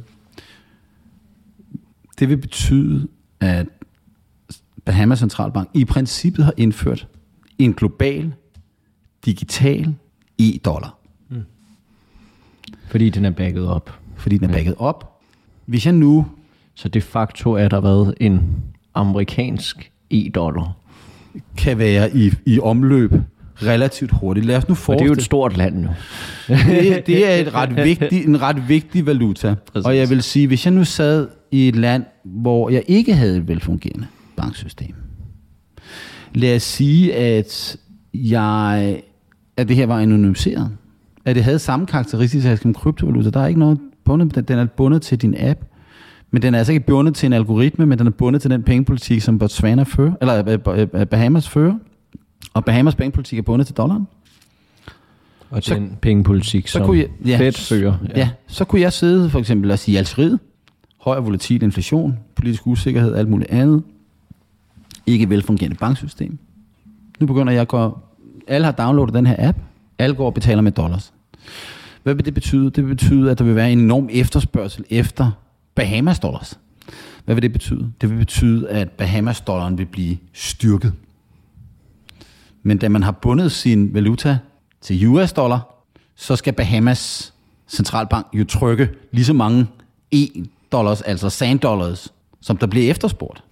Det vil betyde, at Bahamas Centralbank i princippet har indført en global, digital e-dollar, Fordi den er backet op. fordi den er backet op. Hvis jeg nu Så de facto er der været en amerikansk e-dollar. kan være i, i omløb relativt hurtigt, lad os nu Og det er jo forestille et stort land nu. det, det er et ret vigtig, en ret vigtig valuta. Præcis. Og jeg vil sige, hvis jeg nu sad i et land, hvor jeg ikke havde et velfungerende banksystem. Lad os sige, at, jeg, at det her var anonymiseret. At det havde samme karakteristika som kryptovaluta. Der er ikke noget bundet, den er bundet til din app. Men den er altså ikke bundet til en algoritme, men den er bundet til den pengepolitik, som Botswana fører, eller øh, øh, Bahamas fører. Og Bahamas pengepolitik er bundet til dollaren. Og Så- den pengepolitik, så som kunne jeg- ja, Fed fører. Ja. ja, så kunne jeg sidde for eksempel, os sige, Algeriet, høj og volatil inflation, politisk usikkerhed, alt muligt andet, ikke velfungerende banksystem. Nu begynder jeg at gå, alle har downloadet den her app, alle går og betaler med dollars. Hvad vil det betyde? Det vil betyde, at der vil være en enorm efterspørgsel efter Bahamas dollars. Hvad vil det betyde? Det vil betyde, at Bahamas dollaren vil blive styrket. Men da man har bundet sin valuta til US dollar, så skal Bahamas centralbank jo trykke lige så mange e-dollars, altså sand dollars, som der bliver efterspurgt.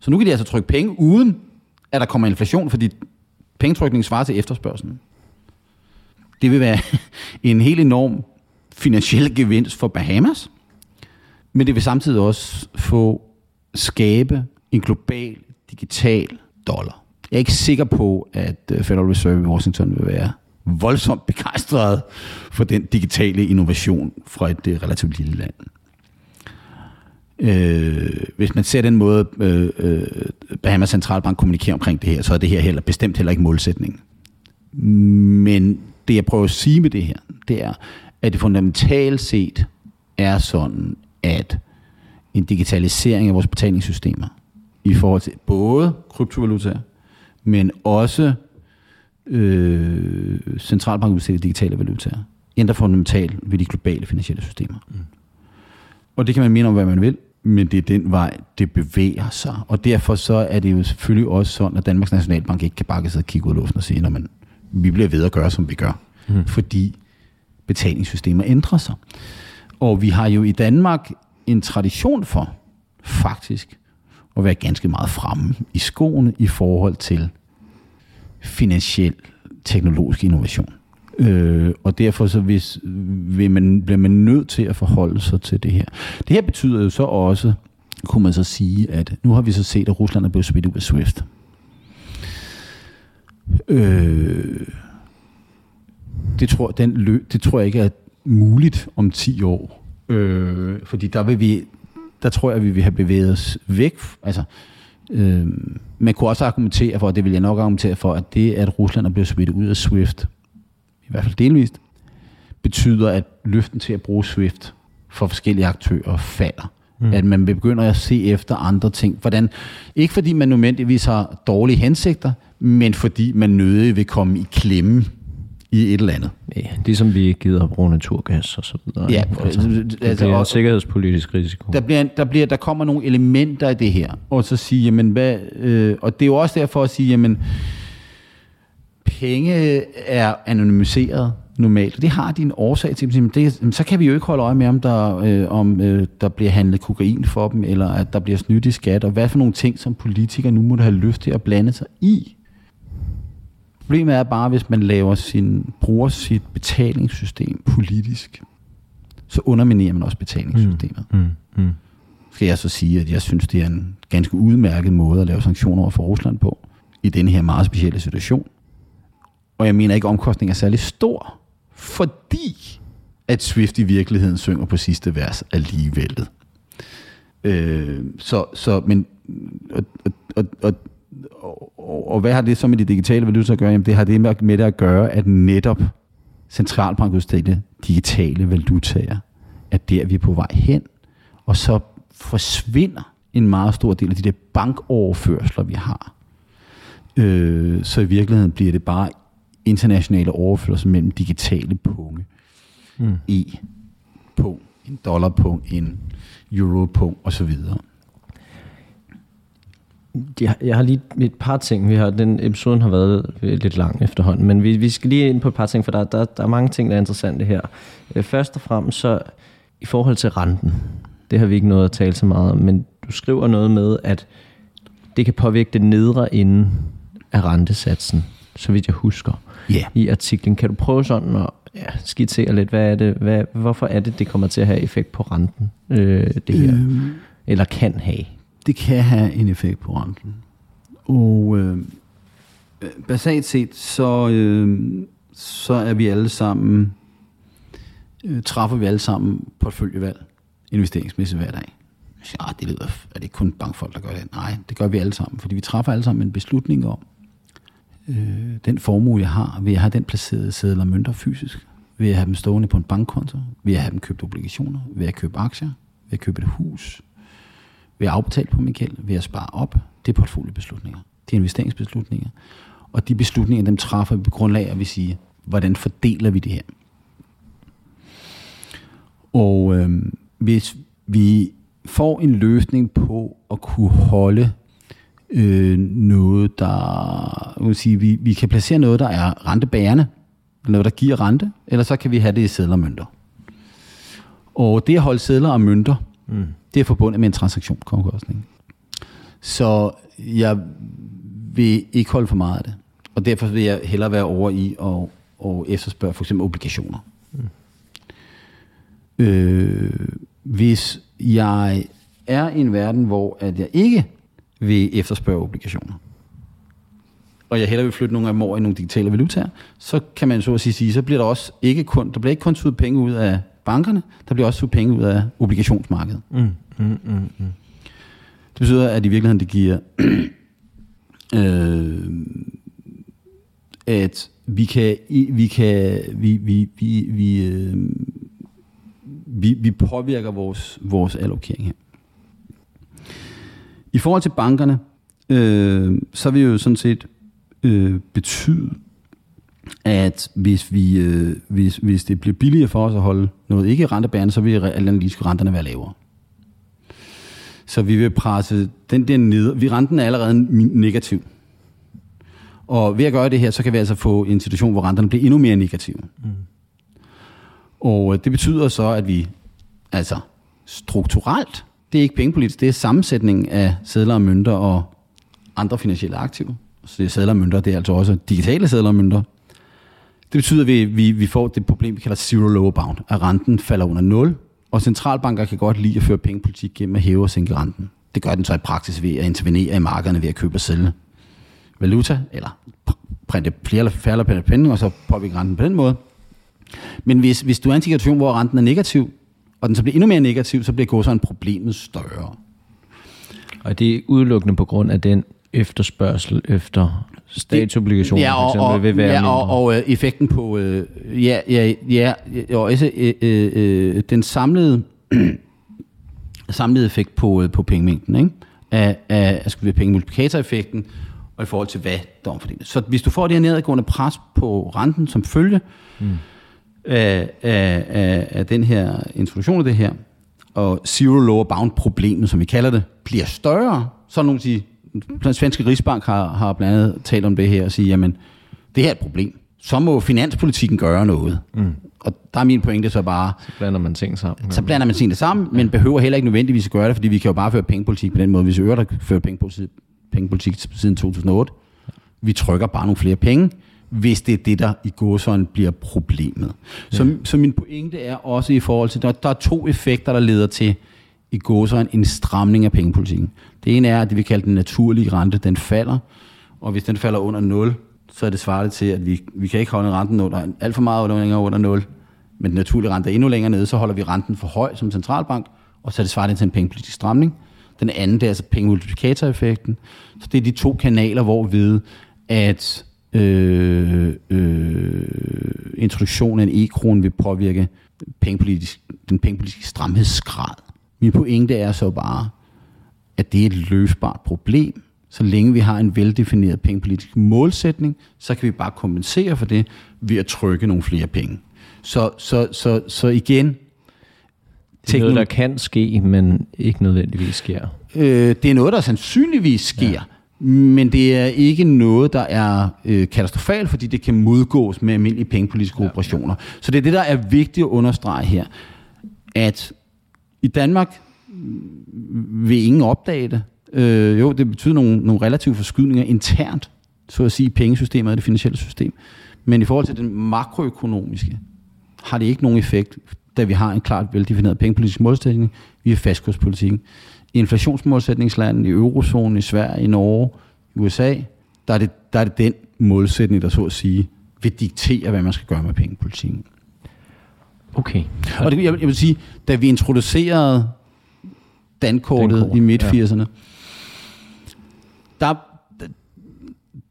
Så nu kan de altså trykke penge, uden at der kommer inflation, fordi pengetrykningen svarer til efterspørgselen. Det vil være en helt enorm finansiel gevinst for Bahamas, men det vil samtidig også få skabe en global digital dollar. Jeg er ikke sikker på, at øh, Federal Reserve i Washington vil være voldsomt begejstret for den digitale innovation fra et øh, relativt lille land. Øh, hvis man ser den måde, øh, øh, Bahamas Centralbank kommunikerer omkring det her, så er det her heller, bestemt heller ikke målsætningen. Men det, jeg prøver at sige med det her, det er, at det fundamentalt set er sådan, at en digitalisering af vores betalingssystemer i forhold til både kryptovalutaer, men også øh, centralbankudstedte digitale valutaer, ændrer fundamentalt ved de globale finansielle systemer. Mm. Og det kan man mene om, hvad man vil, men det er den vej, det bevæger sig. Og derfor så er det jo selvfølgelig også sådan, at Danmarks Nationalbank ikke kan bakke sig og kigge ud af luften og sige, at vi bliver ved at gøre, som vi gør. Mm. Fordi betalingssystemer ændrer sig. Og vi har jo i Danmark en tradition for faktisk at være ganske meget fremme i skoene i forhold til finansiel teknologisk innovation. Øh, og derfor så hvis, vil man, bliver man nødt til at forholde sig til det her. Det her betyder jo så også, kunne man så sige, at nu har vi så set, at Rusland er blevet smidt ud af SWIFT. Øh, det, tror, den lø, det tror jeg ikke er muligt om 10 år. Øh, fordi der vil vi, der tror jeg, vi vil have bevæget os væk. Altså, øh, man kunne også argumentere for, og det vil jeg nok argumentere for, at det, at Rusland er blevet smidt ud af SWIFT, i hvert fald delvist, betyder, at løften til at bruge SWIFT for forskellige aktører falder. Mm. At man begynder at se efter andre ting. Hvordan, ikke fordi man nødvendigvis har dårlige hensigter, men fordi man nødig vil komme i klemme i et eller andet. Ja, det er som vi ikke gider at bruge naturgas og så videre. Ja, altså, det altså, er en og- sikkerhedspolitisk risiko. Der, bliver, der, bliver, der kommer nogle elementer i det her, og så sige, jamen hvad, øh, og det er jo også derfor at sige, jamen, penge er anonymiseret normalt, det har de en årsag til, det, så kan vi jo ikke holde øje med, om, der, øh, om øh, der bliver handlet kokain for dem, eller at der bliver snydt i skat, og hvad for nogle ting, som politikere nu må have lyst til at blande sig i. Problemet er bare, hvis man laver sin, bruger sit betalingssystem politisk, så underminerer man også betalingssystemet. Mm, mm. Skal jeg så sige, at jeg synes, det er en ganske udmærket måde at lave sanktioner over for Rusland på, i denne her meget specielle situation. Og jeg mener ikke, at omkostningen er særlig stor, fordi at Swift i virkeligheden synger på sidste vers alligevel. Øh, så, så, men, og, og, og, og, og, og hvad har det så med de digitale valutaer at gøre? Jamen, det har det med, med det at gøre, at netop centralbankudstedte digitale valutaer er der, vi er på vej hen. Og så forsvinder en meget stor del af de der bankoverførsler, vi har. Øh, så i virkeligheden bliver det bare internationale overførsler mellem digitale punge. Mm. E punkt, en dollar punkt, en euro punkt osv. Jeg, jeg har lige et par ting. Vi har, den episoden har været lidt lang efterhånden, men vi, vi skal lige ind på et par ting, for der, der, der er mange ting, der er interessante her. Øh, Først og fremmest så i forhold til renten. Det har vi ikke noget at tale så meget om, men du skriver noget med, at det kan påvirke det nedre ende af rentesatsen, så vidt jeg husker Ja. i artiklen. Kan du prøve sådan at ja, skitsere lidt, hvad er det, hvad, hvorfor er det, det kommer til at have effekt på renten, øh, det her, Øhm, eller kan have? Det kan have en effekt på renten. Og øh, basalt set, så, øh, så er vi alle sammen, øh, træffer vi alle sammen portføljevalg, investeringsmæssigt hver dag. Ja, ah, det lyder, er det ikke kun bankfolk, der gør det? Nej, det gør vi alle sammen, fordi vi træffer alle sammen en beslutning om, øh, den formue, jeg har, vil jeg have den placeret i sædler og mønter fysisk? Vil jeg have dem stående på en bankkonto? Vil jeg have dem købt obligationer? Vil jeg købe aktier? Vil jeg købe et hus? Ved at afbetale på min gæld? ved at spare op? Det er portfoliebeslutninger. Det er investeringsbeslutninger. Og de beslutninger, dem træffer vi på grundlag af, at vi siger, hvordan fordeler vi det her? Og øh, hvis vi får en løsning på at kunne holde øh, noget, der... Jeg vil sige, vi, vi kan placere noget, der er rentebærende, noget, der giver rente, eller så kan vi have det i sædler og mønter. Og det at holde sædler og mønter, Mm. det er forbundet med en transaktionsomkostning. Så jeg vil ikke holde for meget af det. Og derfor vil jeg hellere være over i at, at efterspørge for eksempel obligationer. Mm. Øh, hvis jeg er i en verden, hvor at jeg ikke vil efterspørge obligationer, og jeg hellere vil flytte nogle af dem over i nogle digitale valutaer, så kan man så at sige, sige, så bliver der også ikke kun, der bliver ikke kun suget penge ud af bankerne, der bliver også suget penge ud af obligationsmarkedet. Mm, mm, mm, mm. Det betyder, at i virkeligheden det giver, øh, at vi kan, vi kan, vi, vi, vi, vi, øh, vi, vi påvirker vores, vores allokering her. I forhold til bankerne, øh, så vil jo sådan set øh, betyde, at hvis, vi, øh, hvis, hvis det bliver billigere for os at holde noget ikke rentebærende, så vil alt andet lige skulle renterne være lavere. Så vi vil presse den der ned. Vi renten er allerede negativ. Og ved at gøre det her, så kan vi altså få en situation, hvor renterne bliver endnu mere negative. Mm. Og øh, det betyder så, at vi altså strukturelt, det er ikke pengepolitisk, det er sammensætningen af sædler og mønter og andre finansielle aktiver. Så det er sædler og mønter, det er altså også digitale sædler og mønter. Det betyder, at vi, vi, vi får det problem, vi kalder zero lower bound, at renten falder under 0, og centralbanker kan godt lide at føre pengepolitik gennem at hæve og sænke renten. Det gør den så i praksis ved at intervenere i markederne ved at købe og sælge valuta, eller printe flere eller færre penge, og så påvirke renten på den måde. Men hvis, hvis du er i en situation, hvor renten er negativ, og den så bliver endnu mere negativ, så bliver en problemet større. Og det er udelukkende på grund af den efterspørgsel efter statsobligationer, ja, og, for eksempel, vil være ja, og, og øh, effekten på, øh, ja, ja, ja, og også øh, øh, øh, den samlede, samlede effekt på, øh, på pengemængden, ikke? af, af, af skal pengemultiplikatoreffekten, og i forhold til, hvad der omfordeles. Så hvis du får det her nedadgående pres på renten som følge mm. af, af, af, af den her introduktion af det her, og zero lower bound problemet, som vi kalder det, bliver større, så nogle sige, den svenske Rigsbank har, har blandt andet talt om det her og sige, jamen, det her er et problem. Så må finanspolitikken gøre noget. Mm. Og der er min pointe så bare... Så blander man ting sammen. Så blander man tingene sammen, men behøver heller ikke nødvendigvis at gøre det, fordi vi kan jo bare føre pengepolitik på den måde. Hvis vi øvrigt har ført pengepolitik, pengepolitik siden 2008, vi trykker bare nogle flere penge, hvis det er det, der i gåsøjne bliver problemet. Ja. Så, så min pointe er også i forhold til, der, der er to effekter, der leder til i gåsøjne en stramning af pengepolitikken. Det ene er, at det vi kalder den naturlige rente, den falder, og hvis den falder under 0, så er det svaret til, at vi, vi kan ikke holde renten under, alt for meget under, under 0, men den naturlige rente er endnu længere nede, så holder vi renten for høj som centralbank, og så er det svaret til en pengepolitisk stramning. Den anden, det er altså pengemultiplikatoreffekten. Så det er de to kanaler, hvor vi ved, at øh, øh, introduktionen af en e-kron vil påvirke pengepolitisk, den pengepolitiske stramhedsgrad. Min pointe er så bare, at det er et løsbart problem. Så længe vi har en veldefineret pengepolitisk målsætning, så kan vi bare kompensere for det ved at trykke nogle flere penge. Så, så, så, så igen... Det er noget, der kan ske, men ikke nødvendigvis sker. Øh, det er noget, der sandsynligvis sker. Ja. Men det er ikke noget, der er øh, katastrofalt, fordi det kan modgås med almindelige pengepolitiske ja. operationer. Så det er det, der er vigtigt at understrege her. At i Danmark vil ingen opdage det. Øh, jo, det betyder nogle, nogle relative forskydninger internt, så at sige, pengesystemet og det finansielle system. Men i forhold til den makroøkonomiske, har det ikke nogen effekt, da vi har en klart veldefineret pengepolitisk målsætning via fastkurspolitikken. I inflationsmålsætningslandet, i eurozonen, i Sverige, i Norge, i USA, der er, det, der er det den målsætning, der så at sige vil diktere, hvad man skal gøre med pengepolitikken. Okay. Og det, jeg, jeg vil sige, da vi introducerede dankortet Dankort, i midt-80'erne, ja. der,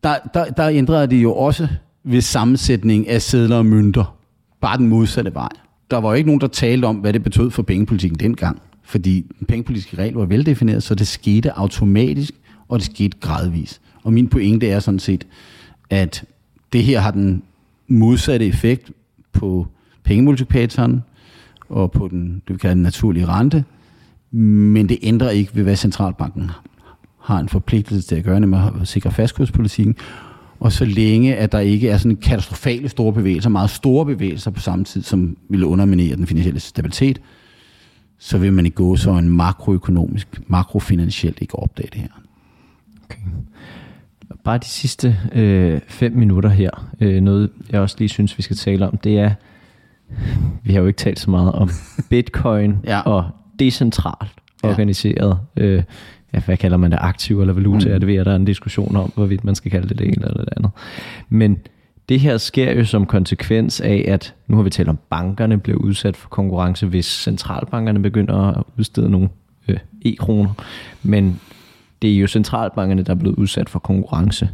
der, der, der ændrede det jo også ved sammensætning af sædler og mønter. Bare den modsatte vej. Der var jo ikke nogen, der talte om, hvad det betød for pengepolitikken dengang. Fordi den pengepolitiske regel var veldefineret, så det skete automatisk, og det skete gradvis. Og min pointe er sådan set, at det her har den modsatte effekt på pengemultiplikatoren og på den, det vi kalder den naturlige rente, men det ændrer ikke ved, hvad centralbanken har en forpligtelse til at gøre, nemlig at sikre fastkurspolitikken. Og så længe, at der ikke er sådan katastrofale store bevægelser, meget store bevægelser på samme tid, som ville underminere den finansielle stabilitet, så vil man ikke gå så en makroøkonomisk, makrofinansielt ikke opdage det her. Okay. Bare de sidste øh, fem minutter her, øh, noget jeg også lige synes, vi skal tale om, det er, vi har jo ikke talt så meget om bitcoin ja. og decentralt organiseret, ja. øh, ja, hvad kalder man det, aktiv eller valuta, mm. det ved, at der er en diskussion om, hvorvidt man skal kalde det det ene eller det andet. Men det her sker jo som konsekvens af, at nu har vi talt om, bankerne bliver udsat for konkurrence, hvis centralbankerne begynder at udstede nogle øh, e-kroner. Men det er jo centralbankerne, der er blevet udsat for konkurrence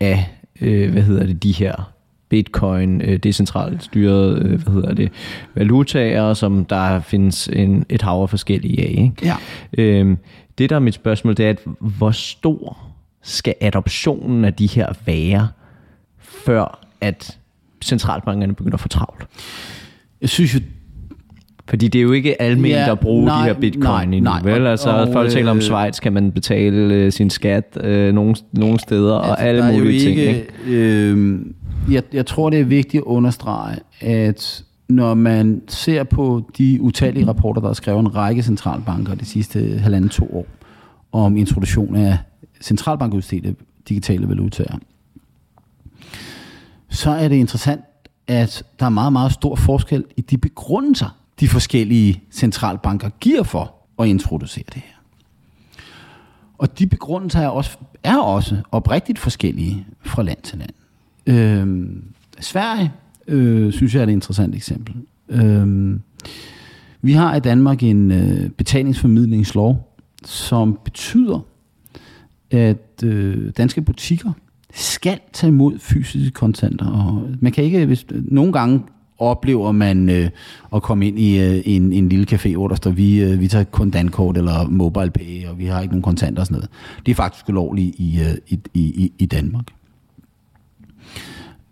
af, øh, hvad hedder det, de her bitcoin, øh, decentralt styret, øh, hvad hedder det, valutaer, som der findes en, et hav af forskellige af. Ikke? Ja. Øhm, det der er mit spørgsmål, det er, at hvor stor skal adoptionen af de her være, før at centralbankerne begynder at få travlt? Jeg synes jo, fordi det er jo ikke almindeligt ja, at bruge nej, de her bitcoin nej, endnu, nej, vel? Altså, og, folk taler om øh, Schweiz, kan man betale øh, sin skat øh, nogle, nogle steder, altså, og alle mulige ting. Ikke, øh, jeg, jeg tror, det er vigtigt at understrege, at når man ser på de utallige rapporter, der er skrevet en række centralbanker de sidste halvanden to år, om introduktion af centralbankudstedte digitale valutaer, så er det interessant, at der er meget, meget stor forskel i de begrundelser, de forskellige centralbanker giver for at introducere det her. Og de begrundelser er også, er også oprigtigt forskellige fra land til land. Øhm, Sverige øh, synes jeg er et interessant eksempel. Øhm, vi har i Danmark en øh, betalingsformidlingslov, som betyder, at øh, danske butikker skal tage imod fysiske kontanter. Og man kan ikke, hvis øh, nogle gange oplever man øh, at komme ind i øh, en, en lille café, hvor der står, vi, øh, vi tager kun dankort eller mobile pay, og vi har ikke nogen kontanter og sådan noget. Det er faktisk ulovligt i, øh, i, i, i Danmark.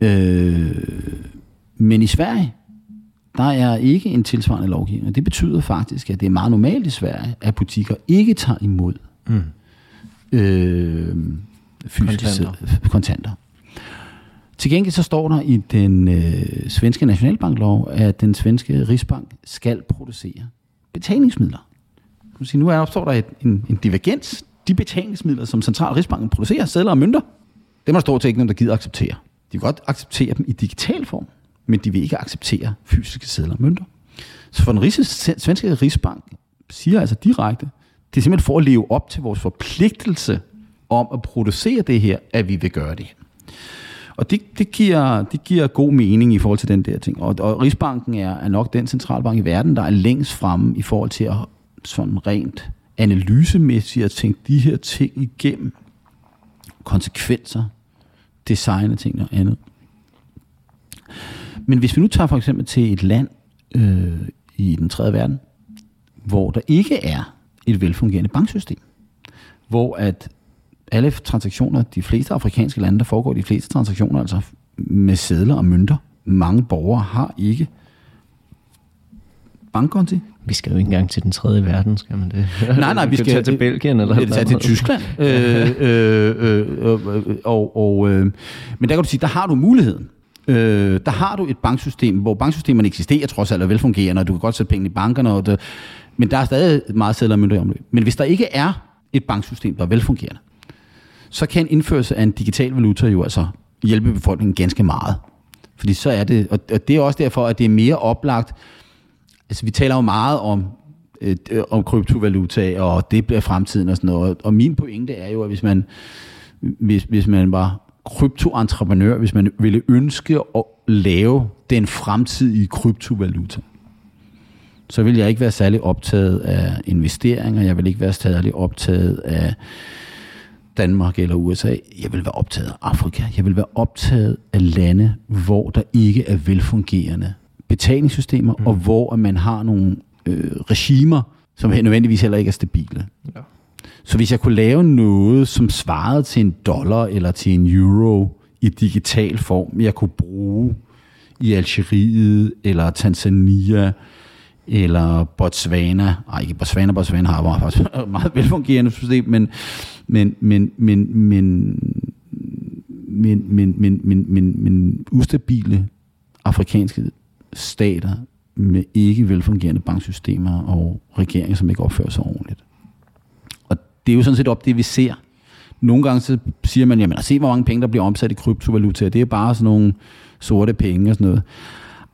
Øh, men i Sverige, der er ikke en tilsvarende lovgivning. Det betyder faktisk, at det er meget normalt i Sverige, at butikker ikke tager imod mm. øh, fysiske kontanter. kontanter. Til gengæld så står der i den øh, svenske nationalbanklov, at den svenske Rigsbank skal producere betalingsmidler. Nu er, opstår der et, en, en divergens. De betalingsmidler, som Central Rigsbanken producerer, sedler og mønter, dem er der stort set ikke nogen, der gider acceptere. De vil godt acceptere dem i digital form, men de vil ikke acceptere fysiske sedler og mønter. Så for den rigs, svenske Rigsbank siger altså direkte, det er simpelthen for at leve op til vores forpligtelse om at producere det her, at vi vil gøre det. Og det, det, giver, det giver god mening i forhold til den der ting. Og, og Rigsbanken er, er nok den centralbank i verden, der er længst fremme i forhold til at sådan rent analysemæssigt at tænke de her ting igennem. Konsekvenser, designe ting og andet. Men hvis vi nu tager for eksempel til et land øh, i den tredje verden, hvor der ikke er et velfungerende banksystem, hvor at alle transaktioner, de fleste afrikanske lande, der foregår de fleste transaktioner, altså med sedler og mønter. Mange borgere har ikke bankkonti. Vi skal jo ikke engang til den tredje verden, skal man det? Nej, nej, vi skal tage til Belgien eller noget. tage til Tyskland. øh, øh, øh, øh, og, og, øh, men der kan du sige, der har du muligheden. Øh, der har du et banksystem, hvor banksystemerne eksisterer trods alt er velfungerende, og du kan godt sætte penge i bankerne, og det, men der er stadig meget sedler og mønter i omløb. Men hvis der ikke er et banksystem, der er velfungerende, så kan en indførelse af en digital valuta jo altså hjælpe befolkningen ganske meget. Fordi så er det, og det er også derfor, at det er mere oplagt, altså vi taler jo meget om, øh, om kryptovaluta, og det bliver fremtiden og sådan noget, og min pointe er jo, at hvis man, hvis, hvis man var kryptoentreprenør, hvis man ville ønske at lave den fremtidige kryptovaluta, så vil jeg ikke være særlig optaget af investeringer, jeg vil ikke være særlig optaget af Danmark eller USA. Jeg vil være optaget af Afrika. Jeg vil være optaget af lande, hvor der ikke er velfungerende betalingssystemer, mm. og hvor man har nogle øh, regimer, som nødvendigvis heller ikke er stabile. Ja. Så hvis jeg kunne lave noget, som svarede til en dollar eller til en euro i digital form, jeg kunne bruge i Algeriet eller Tanzania eller Botswana. Nej, ikke Botswana, Botswana har faktisk et meget velfungerende system, men, men, men, men, men, men, men, men, men, men, men ustabile afrikanske stater med ikke velfungerende banksystemer og regeringer, som ikke opfører sig ordentligt. Og det er jo sådan set op det, vi ser. Nogle gange så siger man, jamen se hvor mange penge, der bliver omsat i kryptovaluta. Det er bare sådan nogle sorte penge og sådan noget.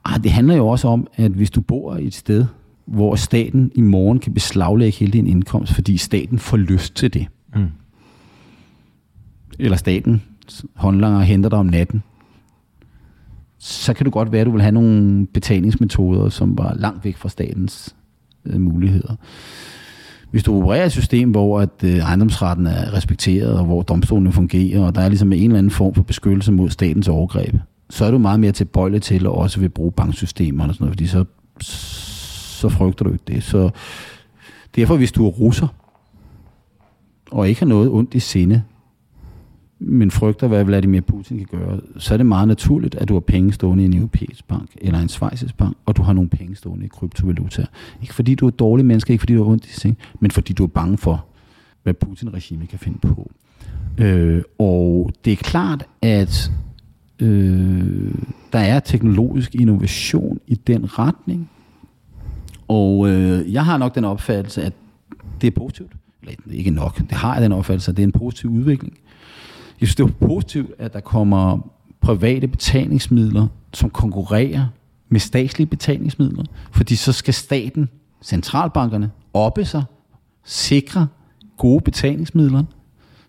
Ah, det handler jo også om, at hvis du bor i et sted, hvor staten i morgen kan beslaglægge hele din indkomst, fordi staten får lyst til det. Mm. Eller staten håndlanger og henter dig om natten. Så kan det godt være, at du vil have nogle betalingsmetoder, som var langt væk fra statens øh, muligheder. Hvis du opererer et system, hvor at, øh, ejendomsretten er respekteret, og hvor domstolene fungerer, og der er ligesom en eller anden form for beskyttelse mod statens overgreb, så er du meget mere tilbøjelig til at også vil bruge banksystemer og sådan noget, fordi så, så frygter du ikke det. Så derfor, hvis du er russer, og ikke har noget ondt i sinde, men frygter, hvad Vladimir Putin kan gøre, så er det meget naturligt, at du har penge stående i en europæisk bank, eller en svejsisk bank, og du har nogle penge stående i kryptovaluta. Ikke fordi du er et dårligt menneske, ikke fordi du har ondt i sinde, men fordi du er bange for, hvad Putin-regimet kan finde på. Øh, og det er klart, at øh, der er teknologisk innovation i den retning, og øh, jeg har nok den opfattelse, at det er positivt. Eller ikke nok, det har jeg den opfattelse, at det er en positiv udvikling. Jeg synes, det er positivt, at der kommer private betalingsmidler, som konkurrerer med statslige betalingsmidler, fordi så skal staten, centralbankerne, oppe sig, sikre gode betalingsmidler.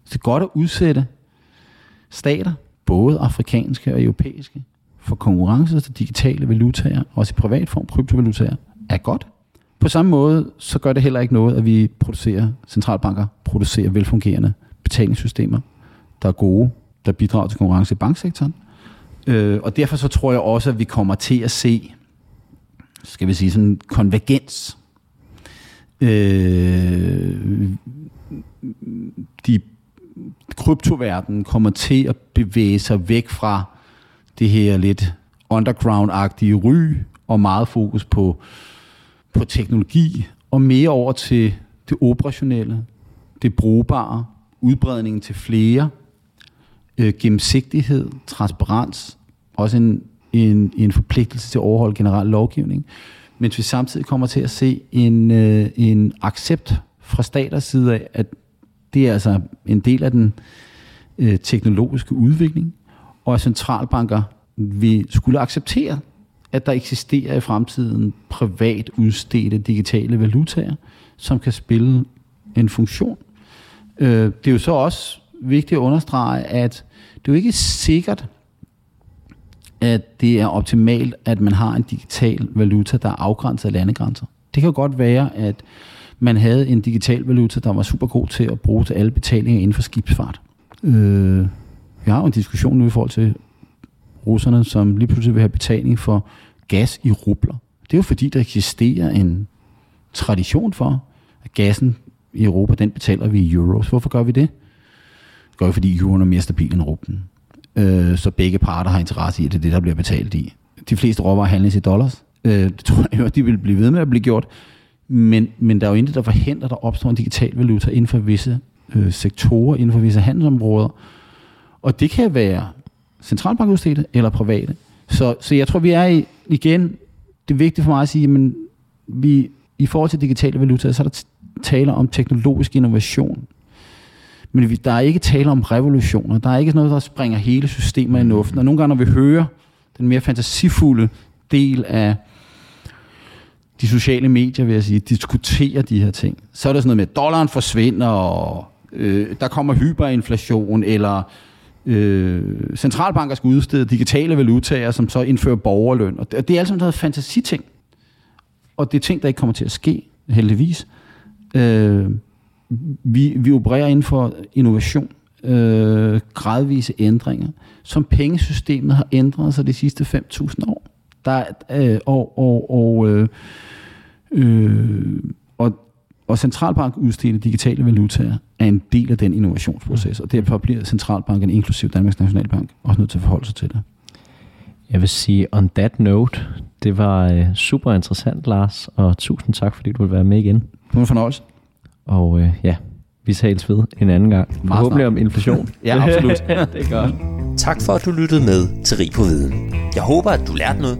Så det er godt at udsætte stater, både afrikanske og europæiske, for konkurrence til digitale valutaer, også i privat form, kryptovalutaer, er godt. På samme måde, så gør det heller ikke noget, at vi producerer, centralbanker producerer velfungerende betalingssystemer, der er gode, der bidrager til konkurrence i banksektoren. Øh, og derfor så tror jeg også, at vi kommer til at se, skal vi sige sådan konvergens. Øh, de kryptoverdenen kommer til at bevæge sig væk fra det her lidt underground-agtige ry og meget fokus på, på teknologi og mere over til det operationelle, det brugbare, udbredningen til flere, øh, gennemsigtighed, transparens, også en, en, en forpligtelse til at overholde generel lovgivning, mens vi samtidig kommer til at se en, øh, en accept fra staters side af, at det er altså en del af den øh, teknologiske udvikling, og at centralbanker vi skulle acceptere, at der eksisterer i fremtiden privat udstedte digitale valutaer, som kan spille en funktion. Øh, det er jo så også vigtigt at understrege, at det er jo ikke sikkert, at det er optimalt, at man har en digital valuta, der er afgrænset af landegrænser. Det kan jo godt være, at man havde en digital valuta, der var super god til at bruge til alle betalinger inden for skibsfart. Øh, vi har jo en diskussion nu i forhold til russerne, som lige pludselig vil have betaling for gas i rubler. Det er jo fordi, der eksisterer en tradition for, at gassen i Europa, den betaler vi i euros. Hvorfor gør vi det? Det gør vi, fordi euroen er mere stabil end rublen. Øh, så begge parter har interesse i, at det er det, der bliver betalt i. De fleste råvarer handles i dollars. Øh, det tror jeg jo, at de vil blive ved med at blive gjort. Men, men der er jo intet, der forhindrer, at der opstår en digital valuta inden for visse øh, sektorer, inden for visse handelsområder. Og det kan være centralbankudstedte eller private. Så, så jeg tror, vi er i, igen, det er vigtigt for mig at sige, men vi, i forhold til digitale valutaer, så er der tale om teknologisk innovation. Men vi, der er ikke tale om revolutioner. Der er ikke noget, der springer hele systemet i luften. Og nogle gange, når vi hører den mere fantasifulde del af de sociale medier, vil jeg sige, diskuterer de her ting, så er der sådan noget med, at dollaren forsvinder, og øh, der kommer hyperinflation, eller øh, centralbanker skal udstede digitale valutaer, som så indfører borgerløn. Og det, det er sådan noget fantasiting. Og det er ting, der ikke kommer til at ske, heldigvis. Øh, vi, vi opererer inden for innovation, øh, gradvise ændringer, som pengesystemet har ændret sig de sidste 5.000 år. Der, øh, og, og, og, øh, øh, og, og centralbank udstedte digitale valutaer er en del af den innovationsproces, og derfor bliver centralbanken, inklusiv Danmarks Nationalbank, også nødt til at forholde sig til det. Jeg vil sige, on that note, det var øh, super interessant, Lars, og tusind tak, fordi du vil være med igen. Det var en fornøjelse. Og øh, ja, vi tales ved en anden gang. Forhåbentlig om inflation. ja, absolut. det er godt. Tak for, at du lyttede med til Rig på Viden. Jeg håber, at du lærte noget,